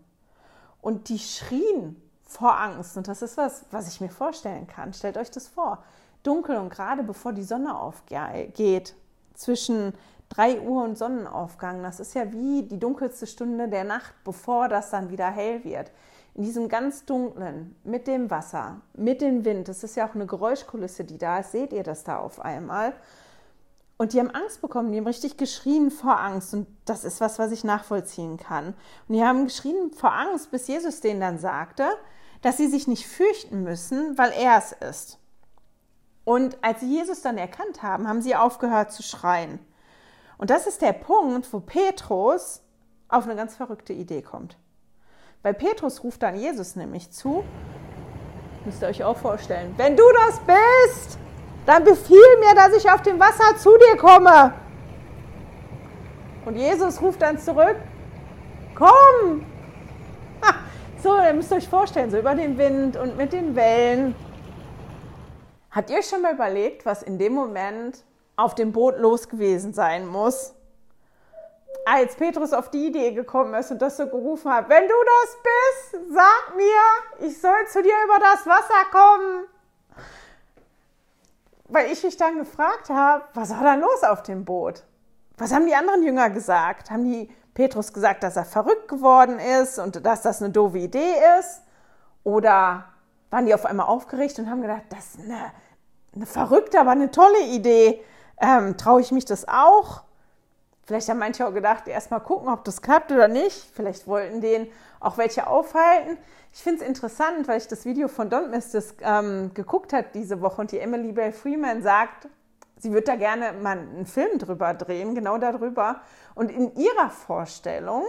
Und die schrien vor Angst. Und das ist was, was ich mir vorstellen kann. Stellt euch das vor. Dunkel und gerade bevor die Sonne aufgeht, zwischen 3 Uhr und Sonnenaufgang, das ist ja wie die dunkelste Stunde der Nacht, bevor das dann wieder hell wird. In diesem ganz dunklen, mit dem Wasser, mit dem Wind, das ist ja auch eine Geräuschkulisse, die da ist, seht ihr das da auf einmal. Und die haben Angst bekommen, die haben richtig geschrien vor Angst. Und das ist was, was ich nachvollziehen kann. Und die haben geschrien vor Angst, bis Jesus denen dann sagte, dass sie sich nicht fürchten müssen, weil er es ist. Und als sie Jesus dann erkannt haben, haben sie aufgehört zu schreien. Und das ist der Punkt, wo Petrus auf eine ganz verrückte Idee kommt. Weil Petrus ruft dann Jesus nämlich zu, müsst ihr euch auch vorstellen, wenn du das bist, dann befiehl mir, dass ich auf dem Wasser zu dir komme. Und Jesus ruft dann zurück, komm. So, ihr müsst euch vorstellen, so über den Wind und mit den Wellen. Habt ihr schon mal überlegt, was in dem Moment auf dem Boot los gewesen sein muss? Als Petrus auf die Idee gekommen ist und das so gerufen hat, wenn du das bist, sag mir, ich soll zu dir über das Wasser kommen. Weil ich mich dann gefragt habe, was war da los auf dem Boot? Was haben die anderen Jünger gesagt? Haben die Petrus gesagt, dass er verrückt geworden ist und dass das eine doofe Idee ist? Oder waren die auf einmal aufgeregt und haben gedacht, das ist eine, eine verrückte, aber eine tolle Idee. Ähm, Traue ich mich das auch? Vielleicht haben manche auch gedacht, erst mal gucken, ob das klappt oder nicht. Vielleicht wollten den auch welche aufhalten. Ich finde es interessant, weil ich das Video von Don't Miss This ähm, geguckt habe diese Woche und die Emily Bell Freeman sagt, sie wird da gerne mal einen Film drüber drehen, genau darüber. Und in ihrer Vorstellung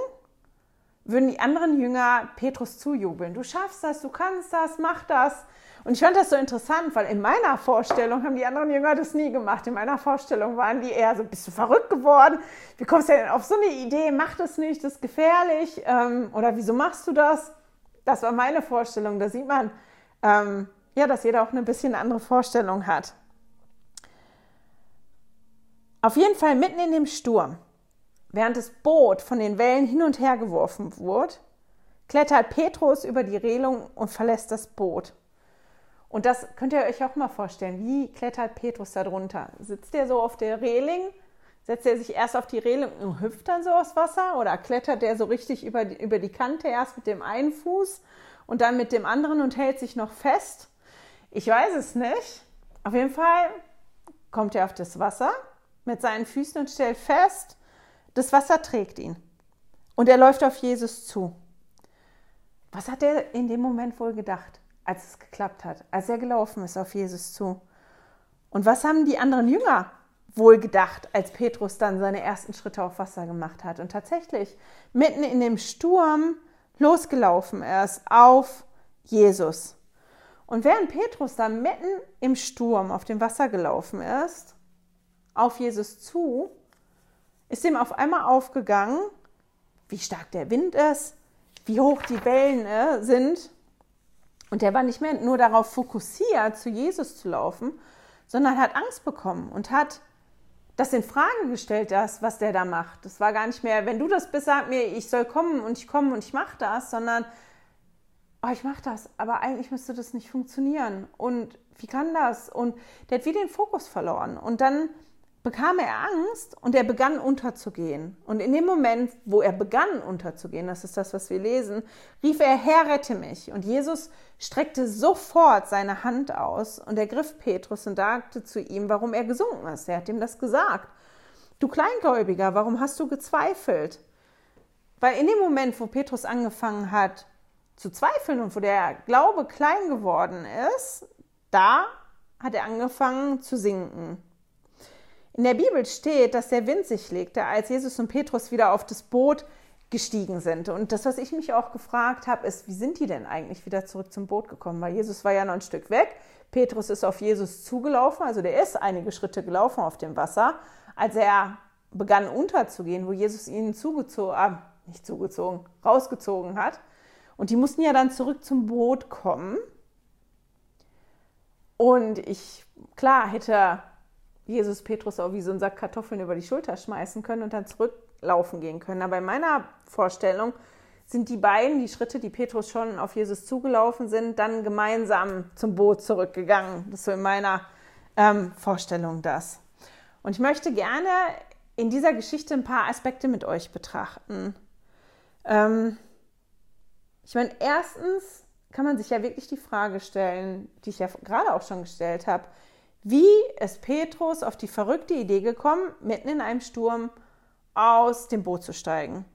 würden die anderen Jünger Petrus zujubeln. Du schaffst das, du kannst das, mach das. Und ich fand das so interessant, weil in meiner Vorstellung haben die anderen Jünger das nie gemacht. In meiner Vorstellung waren die eher so, bist du verrückt geworden? Wie kommst du denn auf so eine Idee? Mach das nicht, das ist gefährlich. Ähm, oder wieso machst du das? Das war meine Vorstellung. Da sieht man, ähm, ja, dass jeder auch eine bisschen andere Vorstellung hat. Auf jeden Fall mitten in dem Sturm, während das Boot von den Wellen hin und her geworfen wurde, klettert Petrus über die Reling und verlässt das Boot. Und das könnt ihr euch auch mal vorstellen. Wie klettert Petrus da drunter? Sitzt er so auf der Reling? Setzt er sich erst auf die Reling und hüpft dann so aufs Wasser? Oder klettert er so richtig über die, über die Kante erst mit dem einen Fuß und dann mit dem anderen und hält sich noch fest? Ich weiß es nicht. Auf jeden Fall kommt er auf das Wasser mit seinen Füßen und stellt fest, das Wasser trägt ihn. Und er läuft auf Jesus zu. Was hat er in dem Moment wohl gedacht, als es geklappt hat, als er gelaufen ist auf Jesus zu? Und was haben die anderen Jünger wohl gedacht, als Petrus dann seine ersten Schritte auf Wasser gemacht hat und tatsächlich mitten in dem Sturm losgelaufen ist auf Jesus? Und während Petrus da mitten im Sturm auf dem Wasser gelaufen ist, auf Jesus zu, ist ihm auf einmal aufgegangen, wie stark der Wind ist, wie hoch die Wellen äh, sind. Und er war nicht mehr nur darauf fokussiert, zu Jesus zu laufen, sondern hat Angst bekommen und hat das in Frage gestellt, das, was der da macht. Das war gar nicht mehr, wenn du das bist, sag mir, ich soll kommen und ich komme und ich mache das, sondern oh, ich mache das, aber eigentlich müsste das nicht funktionieren. Und wie kann das? Und der hat wie den Fokus verloren. Und dann bekam er Angst und er begann unterzugehen. Und in dem Moment, wo er begann unterzugehen, das ist das, was wir lesen, rief er, Herr, rette mich. Und Jesus streckte sofort seine Hand aus und er griff Petrus und sagte zu ihm, warum er gesunken ist. Er hat ihm das gesagt. Du Kleingläubiger, warum hast du gezweifelt? Weil in dem Moment, wo Petrus angefangen hat zu zweifeln und wo der Glaube klein geworden ist, da hat er angefangen zu sinken. In der Bibel steht, dass der Wind sich legte, als Jesus und Petrus wieder auf das Boot gestiegen sind. Und das, was ich mich auch gefragt habe, ist, wie sind die denn eigentlich wieder zurück zum Boot gekommen? Weil Jesus war ja noch ein Stück weg. Petrus ist auf Jesus zugelaufen, also der ist einige Schritte gelaufen auf dem Wasser, als er begann unterzugehen, wo Jesus ihn zugezogen, äh, nicht zugezogen, rausgezogen hat. Und die mussten ja dann zurück zum Boot kommen. Und ich, klar, hätte Jesus Petrus auch wie so einen Sack Kartoffeln über die Schulter schmeißen können und dann zurücklaufen gehen können. Aber in meiner Vorstellung sind die beiden, die Schritte, die Petrus schon auf Jesus zugelaufen sind, dann gemeinsam zum Boot zurückgegangen. Das ist so in meiner ähm, Vorstellung das. Und ich möchte gerne in dieser Geschichte ein paar Aspekte mit euch betrachten. Ähm, ich meine, erstens kann man sich ja wirklich die Frage stellen, die ich ja gerade auch schon gestellt habe, wie ist Petrus auf die verrückte Idee gekommen, mitten in einem Sturm aus dem Boot zu steigen?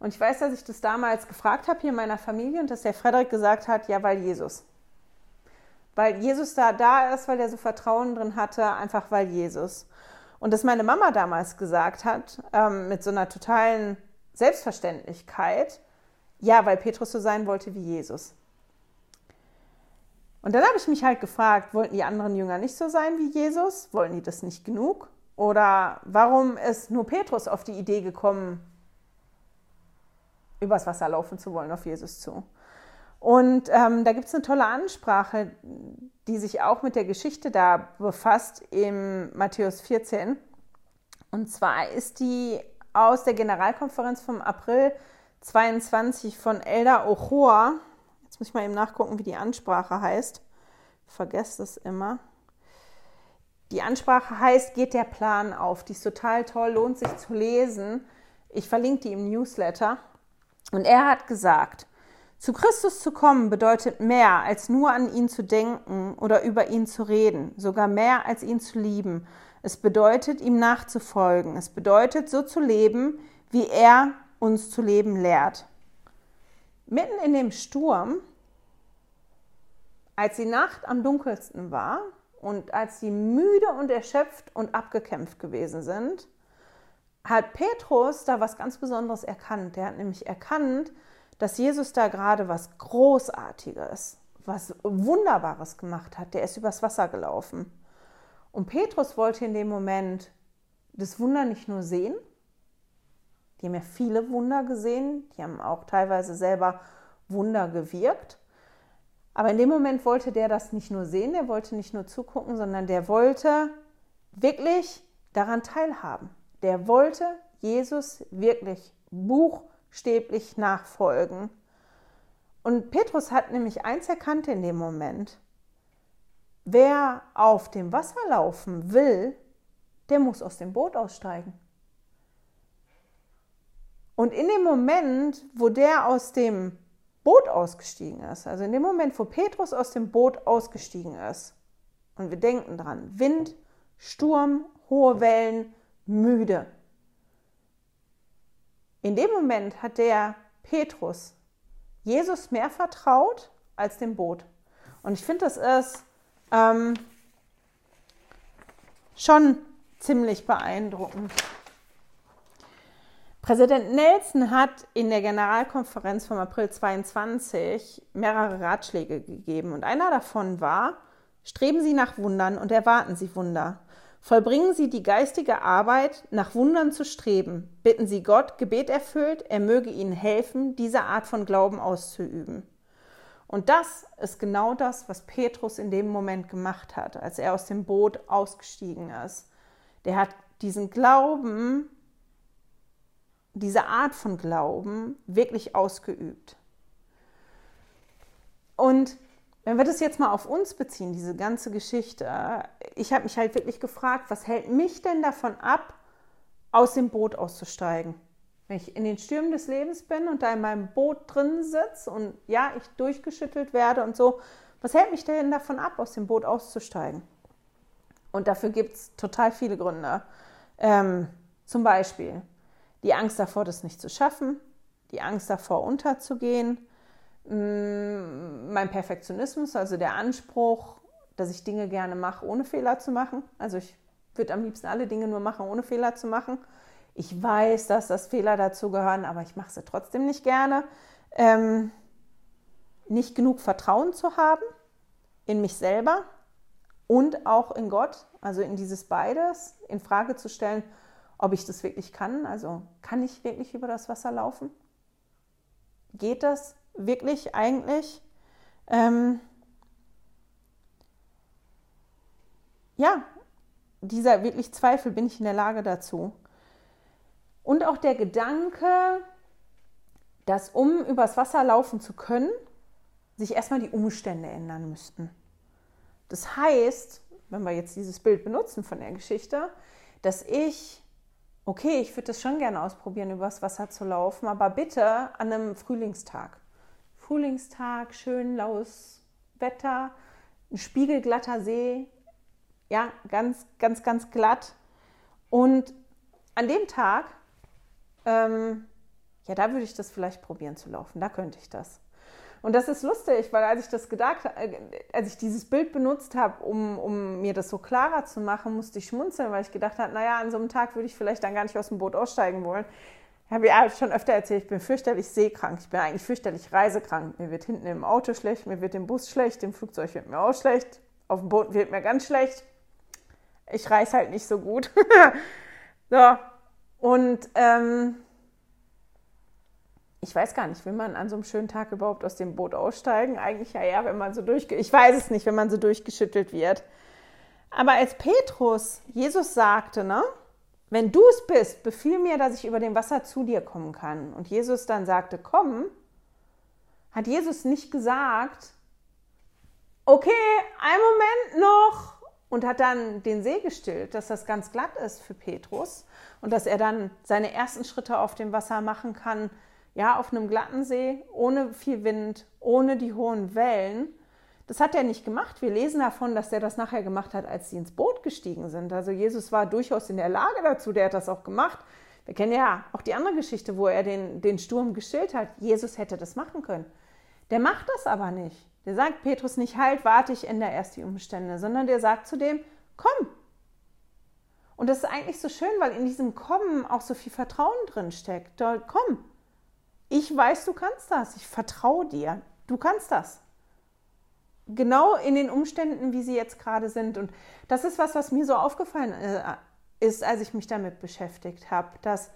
Und ich weiß, dass ich das damals gefragt habe hier in meiner Familie und dass der Frederik gesagt hat, ja, weil Jesus. Weil Jesus da da ist, weil er so Vertrauen drin hatte, einfach weil Jesus. Und dass meine Mama damals gesagt hat, ähm, mit so einer totalen Selbstverständlichkeit, ja, weil Petrus so sein wollte wie Jesus. Und dann habe ich mich halt gefragt, wollten die anderen Jünger nicht so sein wie Jesus? Wollten die das nicht genug? Oder warum ist nur Petrus auf die Idee gekommen, übers Wasser laufen zu wollen auf Jesus zu? Und ähm, da gibt es eine tolle Ansprache, die sich auch mit der Geschichte da befasst im Matthäus 14. Und zwar ist die aus der Generalkonferenz vom April 22 von Elda Ochoa Jetzt muss ich mal eben nachgucken, wie die Ansprache heißt. Ich vergesse es immer. Die Ansprache heißt, geht der Plan auf. Die ist total toll, lohnt sich zu lesen. Ich verlinke die im Newsletter. Und er hat gesagt, zu Christus zu kommen bedeutet mehr, als nur an ihn zu denken oder über ihn zu reden, sogar mehr als ihn zu lieben. Es bedeutet, ihm nachzufolgen. Es bedeutet, so zu leben, wie er uns zu leben lehrt mitten in dem Sturm, als die Nacht am dunkelsten war und als sie müde und erschöpft und abgekämpft gewesen sind, hat Petrus da was ganz Besonderes erkannt. Er hat nämlich erkannt, dass Jesus da gerade was Großartiges, was Wunderbares gemacht hat. Der ist übers Wasser gelaufen. Und Petrus wollte in dem Moment das Wunder nicht nur sehen, die haben ja viele Wunder gesehen, die haben auch teilweise selber Wunder gewirkt. Aber in dem Moment wollte der das nicht nur sehen, der wollte nicht nur zugucken, sondern der wollte wirklich daran teilhaben. Der wollte Jesus wirklich buchstäblich nachfolgen. Und Petrus hat nämlich eins erkannt in dem Moment. wer auf dem Wasser laufen will, der muss aus dem Boot aussteigen. Und in dem Moment, wo der aus dem Boot ausgestiegen ist, also in dem Moment, wo Petrus aus dem Boot ausgestiegen ist, und wir denken dran, Wind, Sturm, hohe Wellen, müde. In dem Moment hat der Petrus Jesus mehr vertraut als dem Boot. Und ich finde, das ist ähm, schon ziemlich beeindruckend. Präsident Nelson hat in der Generalkonferenz vom April 22 mehrere Ratschläge gegeben und einer davon war, streben Sie nach Wundern und erwarten Sie Wunder. Vollbringen Sie die geistige Arbeit, nach Wundern zu streben. Bitten Sie Gott, Gebet erfüllt, er möge Ihnen helfen, diese Art von Glauben auszuüben. Und das ist genau das, was Petrus in dem Moment gemacht hat, als er aus dem Boot ausgestiegen ist. Der hat diesen Glauben, diese Art von Glauben wirklich ausgeübt. Und wenn wir das jetzt mal auf uns beziehen, diese ganze Geschichte, ich habe mich halt wirklich gefragt, was hält mich denn davon ab, aus dem Boot auszusteigen? Wenn ich in den Stürmen des Lebens bin und da in meinem Boot drin sitze und ja, ich durchgeschüttelt werde und so, was hält mich denn davon ab, aus dem Boot auszusteigen? Und dafür gibt es total viele Gründe. Ähm, zum Beispiel die Angst davor, das nicht zu schaffen, die Angst davor, unterzugehen, Mm, mein Perfektionismus, also der Anspruch, dass ich Dinge gerne mache, ohne Fehler zu machen. Also ich würde am liebsten alle Dinge nur machen, ohne Fehler zu machen. Ich weiß, dass das Fehler dazu gehören, aber ich mache sie trotzdem nicht gerne. Ähm, nicht genug Vertrauen zu haben in mich selber und auch in Gott, also in dieses beides, in Frage zu stellen, ob ich das wirklich kann. Also kann ich wirklich über das Wasser laufen? Geht das? wirklich eigentlich, ähm, ja, dieser wirklich Zweifel, bin ich in der Lage dazu. Und auch der Gedanke, dass um übers Wasser laufen zu können, sich erstmal die Umstände ändern müssten. Das heißt, wenn wir jetzt dieses Bild benutzen von der Geschichte, dass ich okay, ich würde das schon gerne ausprobieren, übers Wasser zu laufen, aber bitte an einem Frühlingstag. Frühlingstag, schön laues Wetter, ein spiegelglatter See, ja, ganz, ganz, ganz glatt. Und an dem Tag, ähm, ja, da würde ich das vielleicht probieren zu laufen, da könnte ich das. Und das ist lustig, weil als ich das gedacht, äh, als ich dieses Bild benutzt habe, um, um mir das so klarer zu machen, musste ich schmunzeln, weil ich gedacht habe, naja, an so einem Tag würde ich vielleicht dann gar nicht aus dem Boot aussteigen wollen habe ja schon öfter erzählt, ich bin fürchterlich seekrank. Ich bin eigentlich fürchterlich reisekrank. Mir wird hinten im Auto schlecht, mir wird im Bus schlecht, im Flugzeug wird mir auch schlecht, auf dem Boot wird mir ganz schlecht. Ich reise halt nicht so gut. so, und ähm, ich weiß gar nicht, will man an so einem schönen Tag überhaupt aus dem Boot aussteigen? Eigentlich ja, ja, wenn man so durch, ich weiß es nicht, wenn man so durchgeschüttelt wird. Aber als Petrus Jesus sagte, ne, wenn du es bist, befiehl mir, dass ich über dem Wasser zu dir kommen kann. Und Jesus dann sagte, komm, hat Jesus nicht gesagt, okay, einen Moment noch, und hat dann den See gestillt, dass das ganz glatt ist für Petrus und dass er dann seine ersten Schritte auf dem Wasser machen kann, ja, auf einem glatten See, ohne viel Wind, ohne die hohen Wellen. Das hat er nicht gemacht. Wir lesen davon, dass er das nachher gemacht hat, als sie ins Boot gestiegen sind. Also Jesus war durchaus in der Lage dazu, der hat das auch gemacht. Wir kennen ja auch die andere Geschichte, wo er den, den Sturm gestillt hat. Jesus hätte das machen können. Der macht das aber nicht. Der sagt Petrus nicht, halt, warte, ich ändere erst die Umstände, sondern der sagt zu dem, komm. Und das ist eigentlich so schön, weil in diesem Kommen auch so viel Vertrauen drin steckt. Komm, ich weiß, du kannst das. Ich vertraue dir. Du kannst das genau in den Umständen, wie sie jetzt gerade sind. Und das ist was, was mir so aufgefallen äh, ist, als ich mich damit beschäftigt habe, dass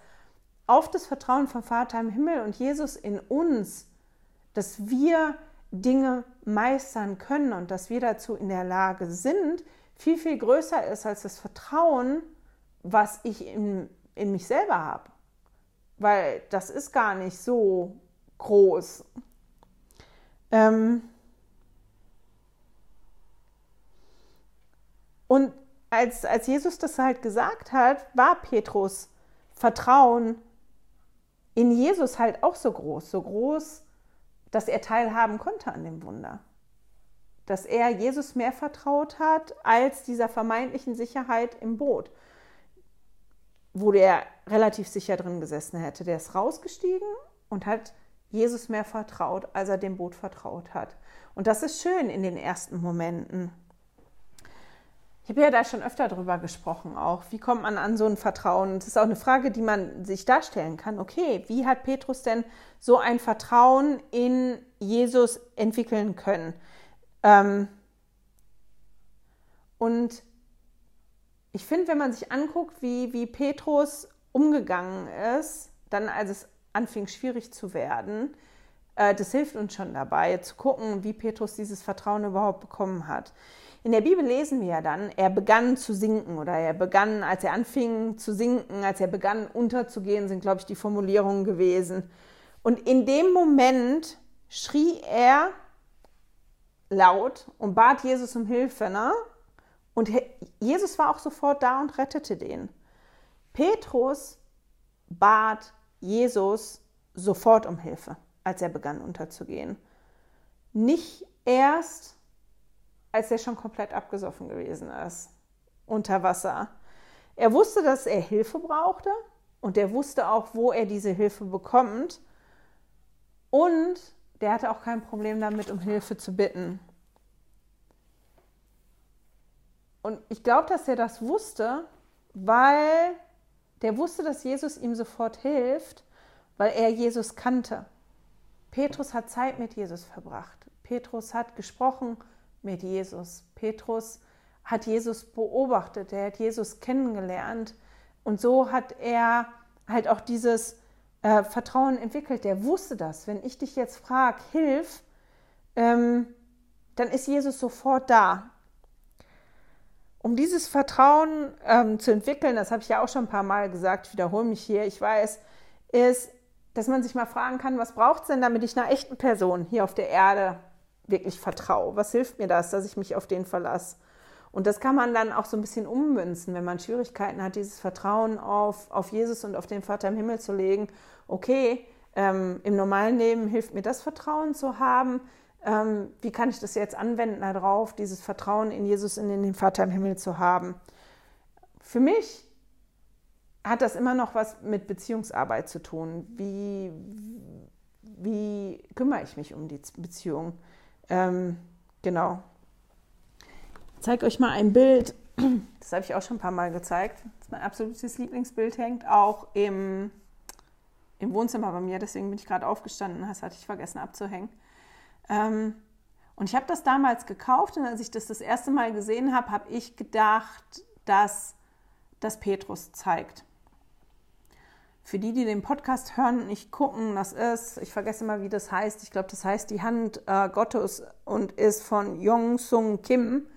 auf das Vertrauen vom Vater im Himmel und Jesus in uns, dass wir Dinge meistern können und dass wir dazu in der Lage sind, viel, viel größer ist als das Vertrauen, was ich in, in mich selber habe. Weil das ist gar nicht so groß. Ähm, Und als, als Jesus das halt gesagt hat, war Petrus Vertrauen in Jesus halt auch so groß, so groß, dass er teilhaben konnte an dem Wunder. Dass er Jesus mehr vertraut hat als dieser vermeintlichen Sicherheit im Boot, wo der relativ sicher drin gesessen hätte. Der ist rausgestiegen und hat Jesus mehr vertraut, als er dem Boot vertraut hat. Und das ist schön in den ersten Momenten. Ich habe ja da schon öfter drüber gesprochen, auch wie kommt man an so ein Vertrauen? Das ist auch eine Frage, die man sich darstellen kann. Okay, wie hat Petrus denn so ein Vertrauen in Jesus entwickeln können? Ähm und ich finde, wenn man sich anguckt, wie, wie Petrus umgegangen ist, dann als es anfing schwierig zu werden, äh, das hilft uns schon dabei, zu gucken, wie Petrus dieses Vertrauen überhaupt bekommen hat. In der Bibel lesen wir ja dann, er begann zu sinken oder er begann, als er anfing zu sinken, als er begann unterzugehen, sind, glaube ich, die Formulierungen gewesen. Und in dem Moment schrie er laut und bat Jesus um Hilfe. Ne? Und Jesus war auch sofort da und rettete den. Petrus bat Jesus sofort um Hilfe, als er begann unterzugehen. Nicht erst, als er schon komplett abgesoffen gewesen ist, unter Wasser. Er wusste, dass er Hilfe brauchte und er wusste auch, wo er diese Hilfe bekommt. Und der hatte auch kein Problem damit, um Hilfe zu bitten. Und ich glaube, dass er das wusste, weil der wusste, dass Jesus ihm sofort hilft, weil er Jesus kannte. Petrus hat Zeit mit Jesus verbracht. Petrus hat gesprochen mit Jesus. Petrus hat Jesus beobachtet, er hat Jesus kennengelernt und so hat er halt auch dieses äh, Vertrauen entwickelt. Der wusste das. Wenn ich dich jetzt frage, hilf, ähm, dann ist Jesus sofort da. Um dieses Vertrauen ähm, zu entwickeln, das habe ich ja auch schon ein paar Mal gesagt, ich wiederhole mich hier, ich weiß, ist, dass man sich mal fragen kann, was braucht es denn, damit ich einer echten Person hier auf der Erde wirklich vertraue? Was hilft mir das, dass ich mich auf den verlasse? Und das kann man dann auch so ein bisschen ummünzen, wenn man Schwierigkeiten hat, dieses Vertrauen auf, auf Jesus und auf den Vater im Himmel zu legen. Okay, ähm, im normalen Leben hilft mir das Vertrauen zu haben. Ähm, wie kann ich das jetzt anwenden darauf, dieses Vertrauen in Jesus und in den Vater im Himmel zu haben? Für mich hat das immer noch was mit Beziehungsarbeit zu tun. Wie, wie kümmere ich mich um die Beziehung? Ähm, genau. Ich zeige euch mal ein Bild. Das habe ich auch schon ein paar Mal gezeigt. Das ist mein absolutes Lieblingsbild, hängt auch im, im Wohnzimmer bei mir. Deswegen bin ich gerade aufgestanden. Das hatte ich vergessen abzuhängen. Ähm, und ich habe das damals gekauft und als ich das das erste Mal gesehen habe, habe ich gedacht, dass das Petrus zeigt. Für die, die den Podcast hören und nicht gucken, das ist, ich vergesse mal, wie das heißt. Ich glaube, das heißt die Hand äh, Gottes und ist von Yong Sung Kim,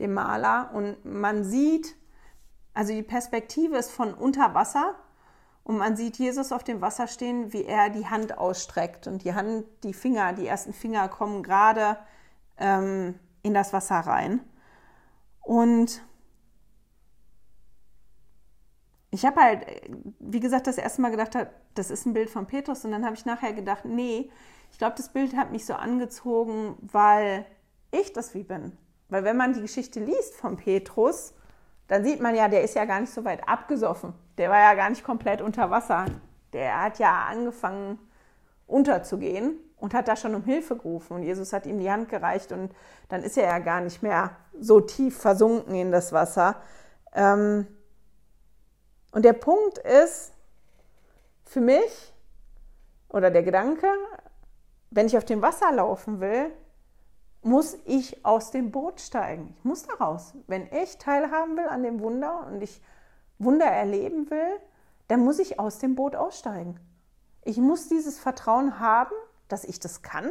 dem Maler. Und man sieht, also die Perspektive ist von unter Wasser und man sieht Jesus auf dem Wasser stehen, wie er die Hand ausstreckt. Und die Hand, die Finger, die ersten Finger kommen gerade ähm, in das Wasser rein. Und ich habe halt, wie gesagt, das erste Mal gedacht, das ist ein Bild von Petrus und dann habe ich nachher gedacht, nee, ich glaube, das Bild hat mich so angezogen, weil ich das wie bin. Weil wenn man die Geschichte liest von Petrus, dann sieht man ja, der ist ja gar nicht so weit abgesoffen. Der war ja gar nicht komplett unter Wasser. Der hat ja angefangen unterzugehen und hat da schon um Hilfe gerufen und Jesus hat ihm die Hand gereicht und dann ist er ja gar nicht mehr so tief versunken in das Wasser. Ähm, und der Punkt ist für mich, oder der Gedanke, wenn ich auf dem Wasser laufen will, muss ich aus dem Boot steigen. Ich muss da raus. Wenn ich teilhaben will an dem Wunder und ich Wunder erleben will, dann muss ich aus dem Boot aussteigen. Ich muss dieses Vertrauen haben, dass ich das kann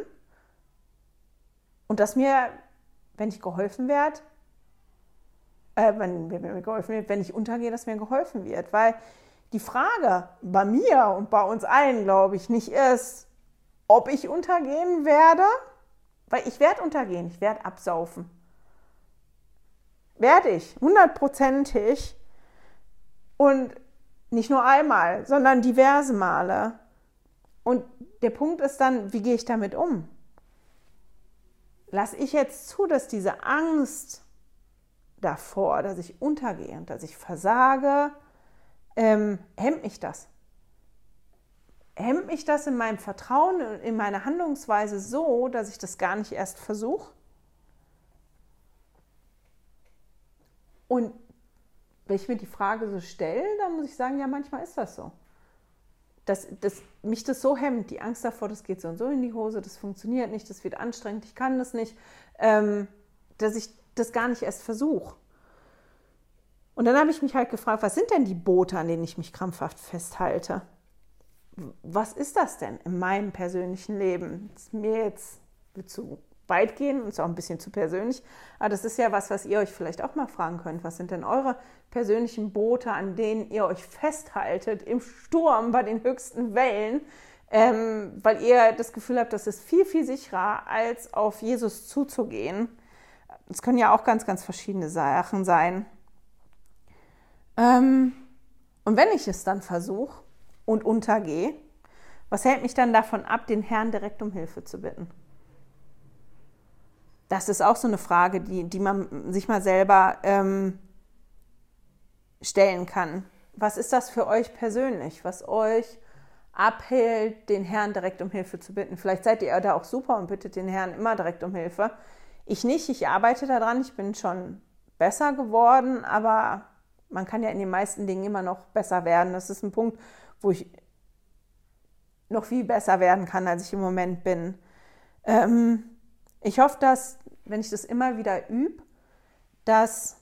und dass mir, wenn ich geholfen werde, äh, wenn, wenn mir geholfen wird, wenn ich untergehe, dass mir geholfen wird. Weil die Frage bei mir und bei uns allen, glaube ich, nicht ist, ob ich untergehen werde, weil ich werde untergehen, ich werde absaufen. Werde ich, hundertprozentig. Und nicht nur einmal, sondern diverse Male. Und der Punkt ist dann, wie gehe ich damit um? Lasse ich jetzt zu, dass diese Angst davor, dass ich untergehe und dass ich versage, ähm, hemmt mich das? Hemmt mich das in meinem Vertrauen, in meiner Handlungsweise so, dass ich das gar nicht erst versuche? Und wenn ich mir die Frage so stelle, dann muss ich sagen, ja, manchmal ist das so. Dass, dass mich das so hemmt, die Angst davor, das geht so und so in die Hose, das funktioniert nicht, das wird anstrengend, ich kann das nicht, ähm, dass ich das gar nicht erst versuche. Und dann habe ich mich halt gefragt, was sind denn die Boote, an denen ich mich krampfhaft festhalte? Was ist das denn in meinem persönlichen Leben? Das ist mir jetzt zu weit gehen und ist auch ein bisschen zu persönlich. Aber das ist ja was, was ihr euch vielleicht auch mal fragen könnt. Was sind denn eure persönlichen Boote, an denen ihr euch festhaltet im Sturm bei den höchsten Wellen, ähm, weil ihr das Gefühl habt, das ist viel, viel sicherer, als auf Jesus zuzugehen. Es können ja auch ganz, ganz verschiedene Sachen sein. Ähm, und wenn ich es dann versuche und untergehe, was hält mich dann davon ab, den Herrn direkt um Hilfe zu bitten? Das ist auch so eine Frage, die, die man sich mal selber ähm, stellen kann. Was ist das für euch persönlich, was euch abhält, den Herrn direkt um Hilfe zu bitten? Vielleicht seid ihr da auch super und bittet den Herrn immer direkt um Hilfe. Ich nicht, ich arbeite daran, ich bin schon besser geworden, aber man kann ja in den meisten Dingen immer noch besser werden. Das ist ein Punkt, wo ich noch viel besser werden kann, als ich im Moment bin. Ähm, ich hoffe, dass, wenn ich das immer wieder übe, dass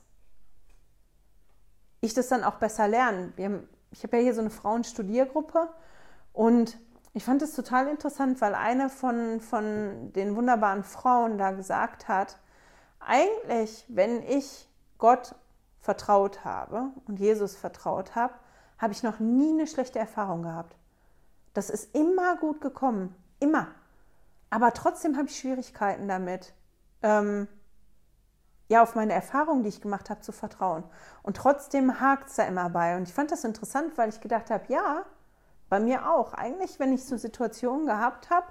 ich das dann auch besser lerne. Haben, ich habe ja hier so eine Frauenstudiergruppe und ich fand es total interessant, weil eine von, von den wunderbaren Frauen da gesagt hat, eigentlich, wenn ich Gott vertraut habe und Jesus vertraut habe, habe ich noch nie eine schlechte Erfahrung gehabt. Das ist immer gut gekommen, immer. Aber trotzdem habe ich Schwierigkeiten damit, ähm, ja, auf meine Erfahrungen, die ich gemacht habe, zu vertrauen. Und trotzdem hakt es da immer bei. Und ich fand das interessant, weil ich gedacht habe, ja, bei mir auch. Eigentlich, wenn ich so Situationen gehabt habe,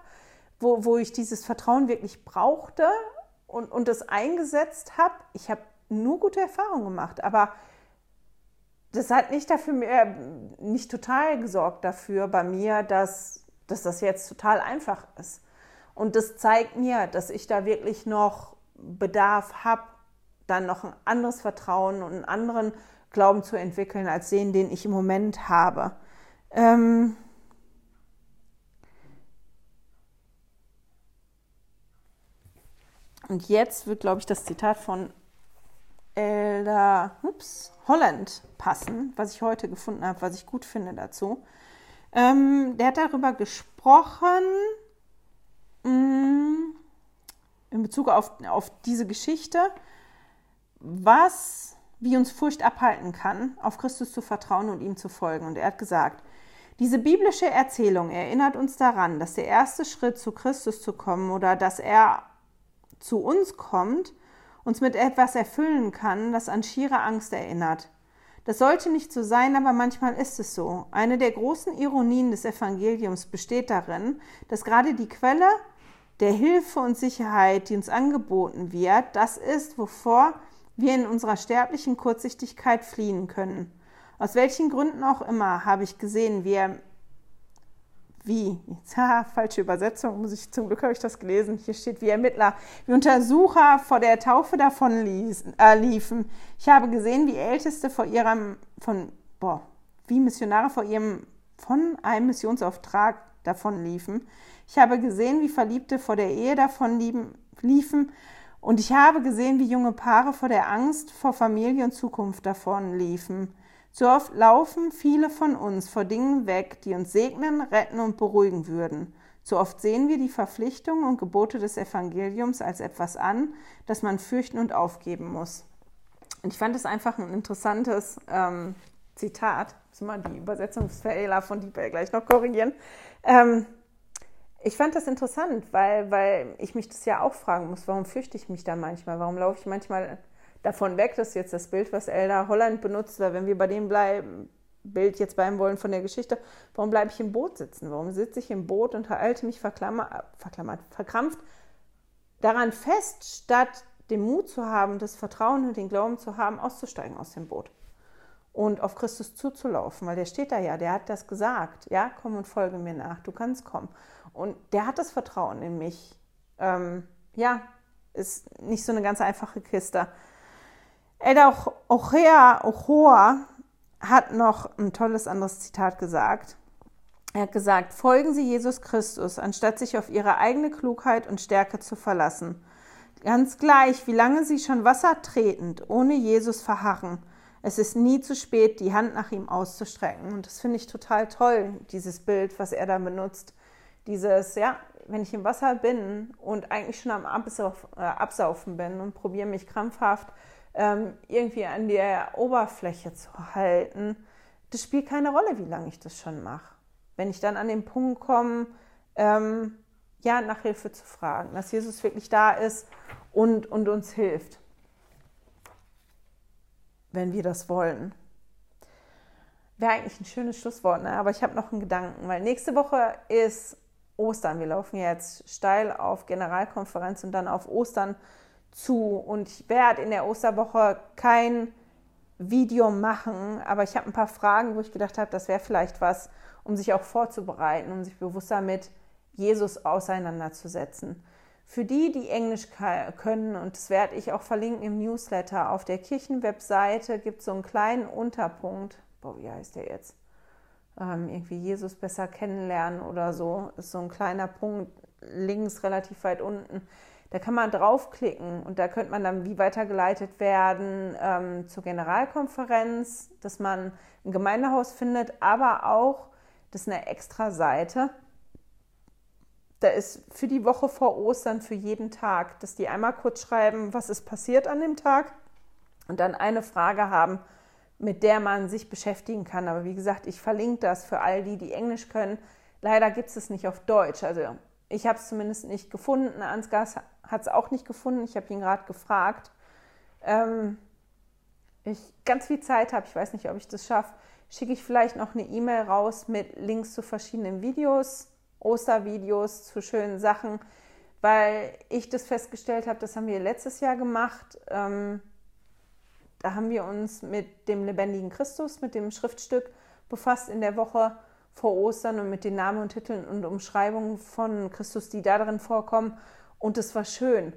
wo, wo ich dieses Vertrauen wirklich brauchte und, und das eingesetzt habe, ich habe nur gute Erfahrungen gemacht. Aber das hat nicht dafür mehr, nicht total gesorgt dafür bei mir, dass, dass das jetzt total einfach ist. Und das zeigt mir, dass ich da wirklich noch Bedarf habe, dann noch ein anderes Vertrauen und einen anderen Glauben zu entwickeln, als den, den ich im Moment habe. Ähm und jetzt wird, glaube ich, das Zitat von Elder ups, Holland passen, was ich heute gefunden habe, was ich gut finde dazu. Ähm, der hat darüber gesprochen, in Bezug auf, auf diese Geschichte, was, wie uns Furcht abhalten kann, auf Christus zu vertrauen und ihm zu folgen. Und er hat gesagt, diese biblische Erzählung erinnert uns daran, dass der erste Schritt zu Christus zu kommen oder dass er zu uns kommt, uns mit etwas erfüllen kann, das an schiere Angst erinnert. Das sollte nicht so sein, aber manchmal ist es so. Eine der großen Ironien des Evangeliums besteht darin, dass gerade die Quelle der Hilfe und Sicherheit, die uns angeboten wird, das ist, wovor wir in unserer sterblichen Kurzsichtigkeit fliehen können. Aus welchen Gründen auch immer habe ich gesehen, wie er wie, haha, falsche Übersetzung, muss ich, zum Glück habe ich das gelesen, hier steht wie Ermittler, wie Untersucher vor der Taufe davon äh, liefen. Ich habe gesehen, wie Älteste vor ihrem, von, boah, wie Missionare vor ihrem, von einem Missionsauftrag davon liefen. Ich habe gesehen, wie Verliebte vor der Ehe davon lieben, liefen. Und ich habe gesehen, wie junge Paare vor der Angst vor Familie und Zukunft davon liefen. So oft laufen viele von uns vor Dingen weg, die uns segnen, retten und beruhigen würden. So oft sehen wir die Verpflichtungen und Gebote des Evangeliums als etwas an, das man fürchten und aufgeben muss. Und ich fand es einfach ein interessantes ähm, Zitat. Muss mal die Übersetzungsfehler von Diebel gleich noch korrigieren. Ähm, ich fand das interessant, weil, weil ich mich das ja auch fragen muss, warum fürchte ich mich da manchmal? Warum laufe ich manchmal davon weg, das ist jetzt das Bild, was Elda Holland benutzt, weil wenn wir bei dem bleiben, Bild jetzt bleiben wollen von der Geschichte, warum bleibe ich im Boot sitzen? Warum sitze ich im Boot und halte mich verklammer, verklammert, verkrampft daran fest, statt den Mut zu haben, das Vertrauen und den Glauben zu haben, auszusteigen aus dem Boot und auf Christus zuzulaufen, weil der steht da ja, der hat das gesagt, ja, komm und folge mir nach, du kannst kommen. Und der hat das Vertrauen in mich. Ähm, ja, ist nicht so eine ganz einfache Kiste. Ochea Ochoa hat noch ein tolles anderes Zitat gesagt. Er hat gesagt, folgen Sie Jesus Christus, anstatt sich auf Ihre eigene Klugheit und Stärke zu verlassen. Ganz gleich, wie lange Sie schon wassertretend ohne Jesus verharren. Es ist nie zu spät, die Hand nach ihm auszustrecken. Und das finde ich total toll, dieses Bild, was er da benutzt. Dieses, ja, wenn ich im Wasser bin und eigentlich schon am Absauf, äh, Absaufen bin und probiere mich krampfhaft ähm, irgendwie an der Oberfläche zu halten, das spielt keine Rolle, wie lange ich das schon mache. Wenn ich dann an den Punkt komme, ähm, ja, nach Hilfe zu fragen, dass Jesus wirklich da ist und, und uns hilft, wenn wir das wollen. Wäre eigentlich ein schönes Schlusswort, ne? aber ich habe noch einen Gedanken, weil nächste Woche ist Ostern. Wir laufen jetzt steil auf Generalkonferenz und dann auf Ostern zu. Und ich werde in der Osterwoche kein Video machen, aber ich habe ein paar Fragen, wo ich gedacht habe, das wäre vielleicht was, um sich auch vorzubereiten, um sich bewusster mit Jesus auseinanderzusetzen. Für die, die Englisch können, und das werde ich auch verlinken im Newsletter, auf der Kirchenwebseite gibt es so einen kleinen Unterpunkt. Boah, wie heißt der jetzt? Ähm, irgendwie Jesus besser kennenlernen oder so. Ist so ein kleiner Punkt links relativ weit unten. Da kann man draufklicken und da könnte man dann wie weitergeleitet werden ähm, zur Generalkonferenz, dass man ein Gemeindehaus findet, aber auch, das ist eine extra Seite. Da ist für die Woche vor Ostern für jeden Tag, dass die einmal kurz schreiben, was ist passiert an dem Tag und dann eine Frage haben, mit der man sich beschäftigen kann. Aber wie gesagt, ich verlinke das für all die, die Englisch können. Leider gibt es es nicht auf Deutsch. Also ich habe es zumindest nicht gefunden. Ansgar hat es auch nicht gefunden. Ich habe ihn gerade gefragt. Ähm, ich ganz viel Zeit habe, ich weiß nicht, ob ich das schaffe, schicke ich vielleicht noch eine E-Mail raus mit Links zu verschiedenen Videos, Ostervideos zu schönen Sachen, weil ich das festgestellt habe, das haben wir letztes Jahr gemacht. Ähm, da haben wir uns mit dem lebendigen Christus, mit dem Schriftstück befasst in der Woche vor Ostern und mit den Namen und Titeln und Umschreibungen von Christus, die da drin vorkommen. Und es war schön,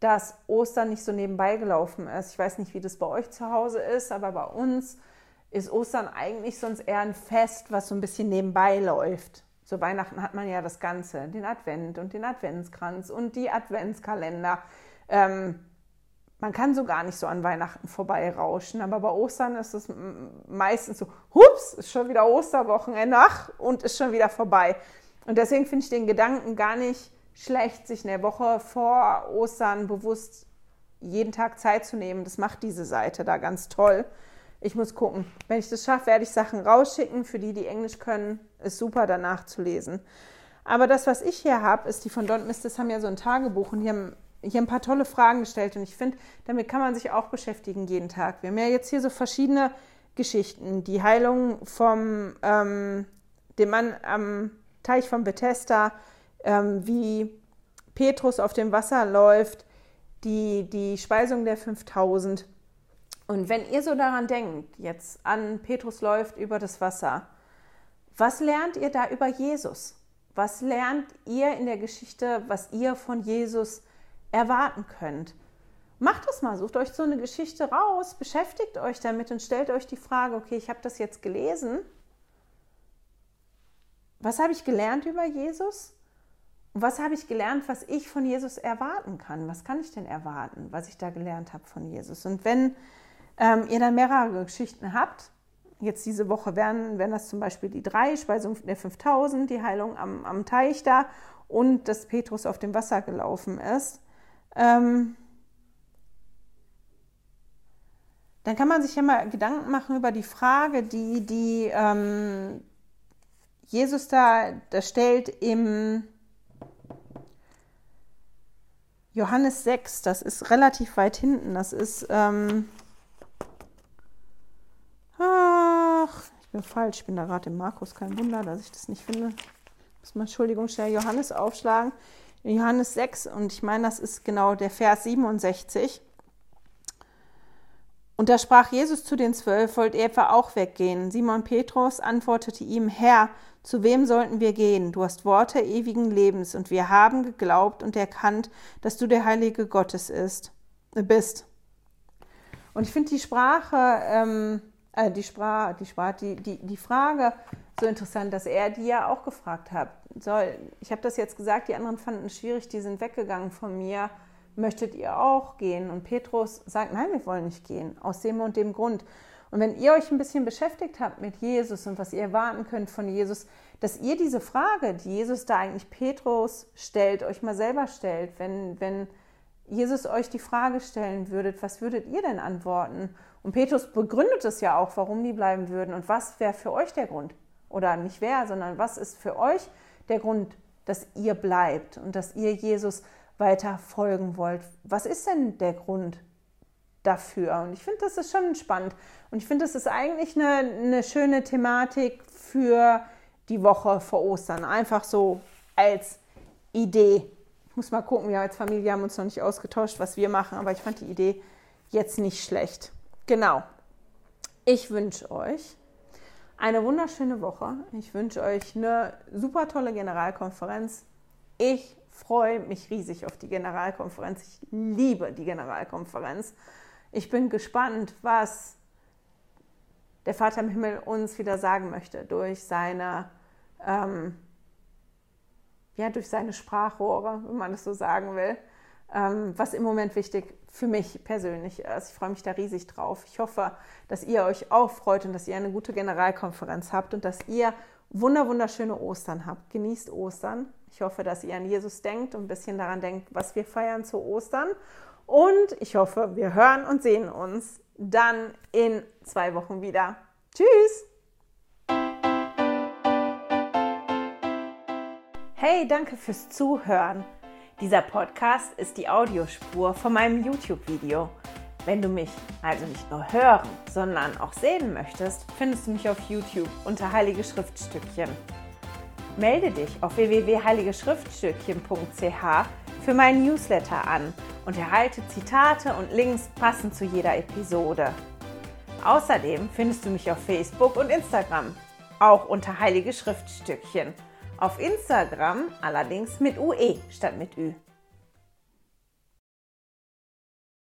dass Ostern nicht so nebenbei gelaufen ist. Ich weiß nicht, wie das bei euch zu Hause ist, aber bei uns ist Ostern eigentlich sonst eher ein Fest, was so ein bisschen nebenbei läuft. Zu Weihnachten hat man ja das Ganze, den Advent und den Adventskranz und die Adventskalender. Ähm, man kann so gar nicht so an Weihnachten vorbeirauschen, aber bei Ostern ist es meistens so, hups, ist schon wieder Osterwochenende, ach, und ist schon wieder vorbei. Und deswegen finde ich den Gedanken gar nicht schlecht, sich eine Woche vor Ostern bewusst jeden Tag Zeit zu nehmen. Das macht diese Seite da ganz toll. Ich muss gucken. Wenn ich das schaffe, werde ich Sachen rausschicken. Für die, die Englisch können, ist super danach zu lesen. Aber das, was ich hier habe, ist die von Don't Miss, das haben ja so ein Tagebuch und die haben hier ein paar tolle Fragen gestellt und ich finde, damit kann man sich auch beschäftigen jeden Tag. Wir haben ja jetzt hier so verschiedene Geschichten. Die Heilung vom ähm, dem Mann am Teich von Bethesda, ähm, wie Petrus auf dem Wasser läuft, die, die Speisung der 5000. Und wenn ihr so daran denkt, jetzt an Petrus läuft über das Wasser, was lernt ihr da über Jesus? Was lernt ihr in der Geschichte, was ihr von Jesus erwarten könnt. Macht das mal, sucht euch so eine Geschichte raus, beschäftigt euch damit und stellt euch die Frage, okay, ich habe das jetzt gelesen. Was habe ich gelernt über Jesus? Und was habe ich gelernt, was ich von Jesus erwarten kann? Was kann ich denn erwarten, was ich da gelernt habe von Jesus? Und wenn ähm, ihr dann mehrere Geschichten habt, jetzt diese Woche wären, wären das zum Beispiel die drei, Speisung der 5000, die Heilung am, am Teich da und dass Petrus auf dem Wasser gelaufen ist, ähm, dann kann man sich ja mal Gedanken machen über die Frage, die, die ähm, Jesus da, da stellt im Johannes 6, das ist relativ weit hinten. Das ist, ähm, ach, ich bin falsch, ich bin da gerade im Markus, kein Wunder, dass ich das nicht finde. Muss mal, Entschuldigung, schnell Johannes aufschlagen. Johannes 6 und ich meine, das ist genau der Vers 67. Und da sprach Jesus zu den Zwölf, wollt ihr etwa auch weggehen? Simon Petrus antwortete ihm, Herr, zu wem sollten wir gehen? Du hast Worte ewigen Lebens und wir haben geglaubt und erkannt, dass du der Heilige Gottes ist, äh, bist. Und ich finde die Sprache, ähm, äh, die Sprache, die Sprache, die, die, die Frage so interessant, dass er die ja auch gefragt hat. Soll, ich habe das jetzt gesagt, die anderen fanden es schwierig, die sind weggegangen von mir. Möchtet ihr auch gehen? Und Petrus sagt, nein, wir wollen nicht gehen, aus dem und dem Grund. Und wenn ihr euch ein bisschen beschäftigt habt mit Jesus und was ihr erwarten könnt von Jesus, dass ihr diese Frage, die Jesus da eigentlich Petrus stellt, euch mal selber stellt, wenn, wenn Jesus euch die Frage stellen würdet, was würdet ihr denn antworten? Und Petrus begründet es ja auch, warum die bleiben würden und was wäre für euch der Grund? Oder nicht wer, sondern was ist für euch der Grund, dass ihr bleibt und dass ihr Jesus weiter folgen wollt? Was ist denn der Grund dafür? Und ich finde, das ist schon spannend. Und ich finde, das ist eigentlich eine, eine schöne Thematik für die Woche vor Ostern. Einfach so als Idee. Muss mal gucken, wir als Familie haben uns noch nicht ausgetauscht, was wir machen, aber ich fand die Idee jetzt nicht schlecht. Genau. Ich wünsche euch eine wunderschöne Woche. Ich wünsche euch eine super tolle Generalkonferenz. Ich freue mich riesig auf die Generalkonferenz. Ich liebe die Generalkonferenz. Ich bin gespannt, was der Vater im Himmel uns wieder sagen möchte durch seine, ähm, ja, durch seine Sprachrohre, wenn man das so sagen will. Ähm, was im Moment wichtig für mich persönlich ist. Ich freue mich da riesig drauf. Ich hoffe, dass ihr euch auch freut und dass ihr eine gute Generalkonferenz habt und dass ihr wunder wunderschöne Ostern habt. Genießt Ostern. Ich hoffe, dass ihr an Jesus denkt und ein bisschen daran denkt, was wir feiern zu Ostern. Und ich hoffe, wir hören und sehen uns dann in zwei Wochen wieder. Tschüss! Hey, danke fürs Zuhören. Dieser Podcast ist die Audiospur von meinem YouTube-Video. Wenn du mich also nicht nur hören, sondern auch sehen möchtest, findest du mich auf YouTube unter Heilige Schriftstückchen. Melde dich auf www.heiligeschriftstückchen.ch für meinen Newsletter an und erhalte Zitate und Links passend zu jeder Episode. Außerdem findest du mich auf Facebook und Instagram, auch unter Heilige Schriftstückchen. Auf Instagram allerdings mit UE statt mit Ü.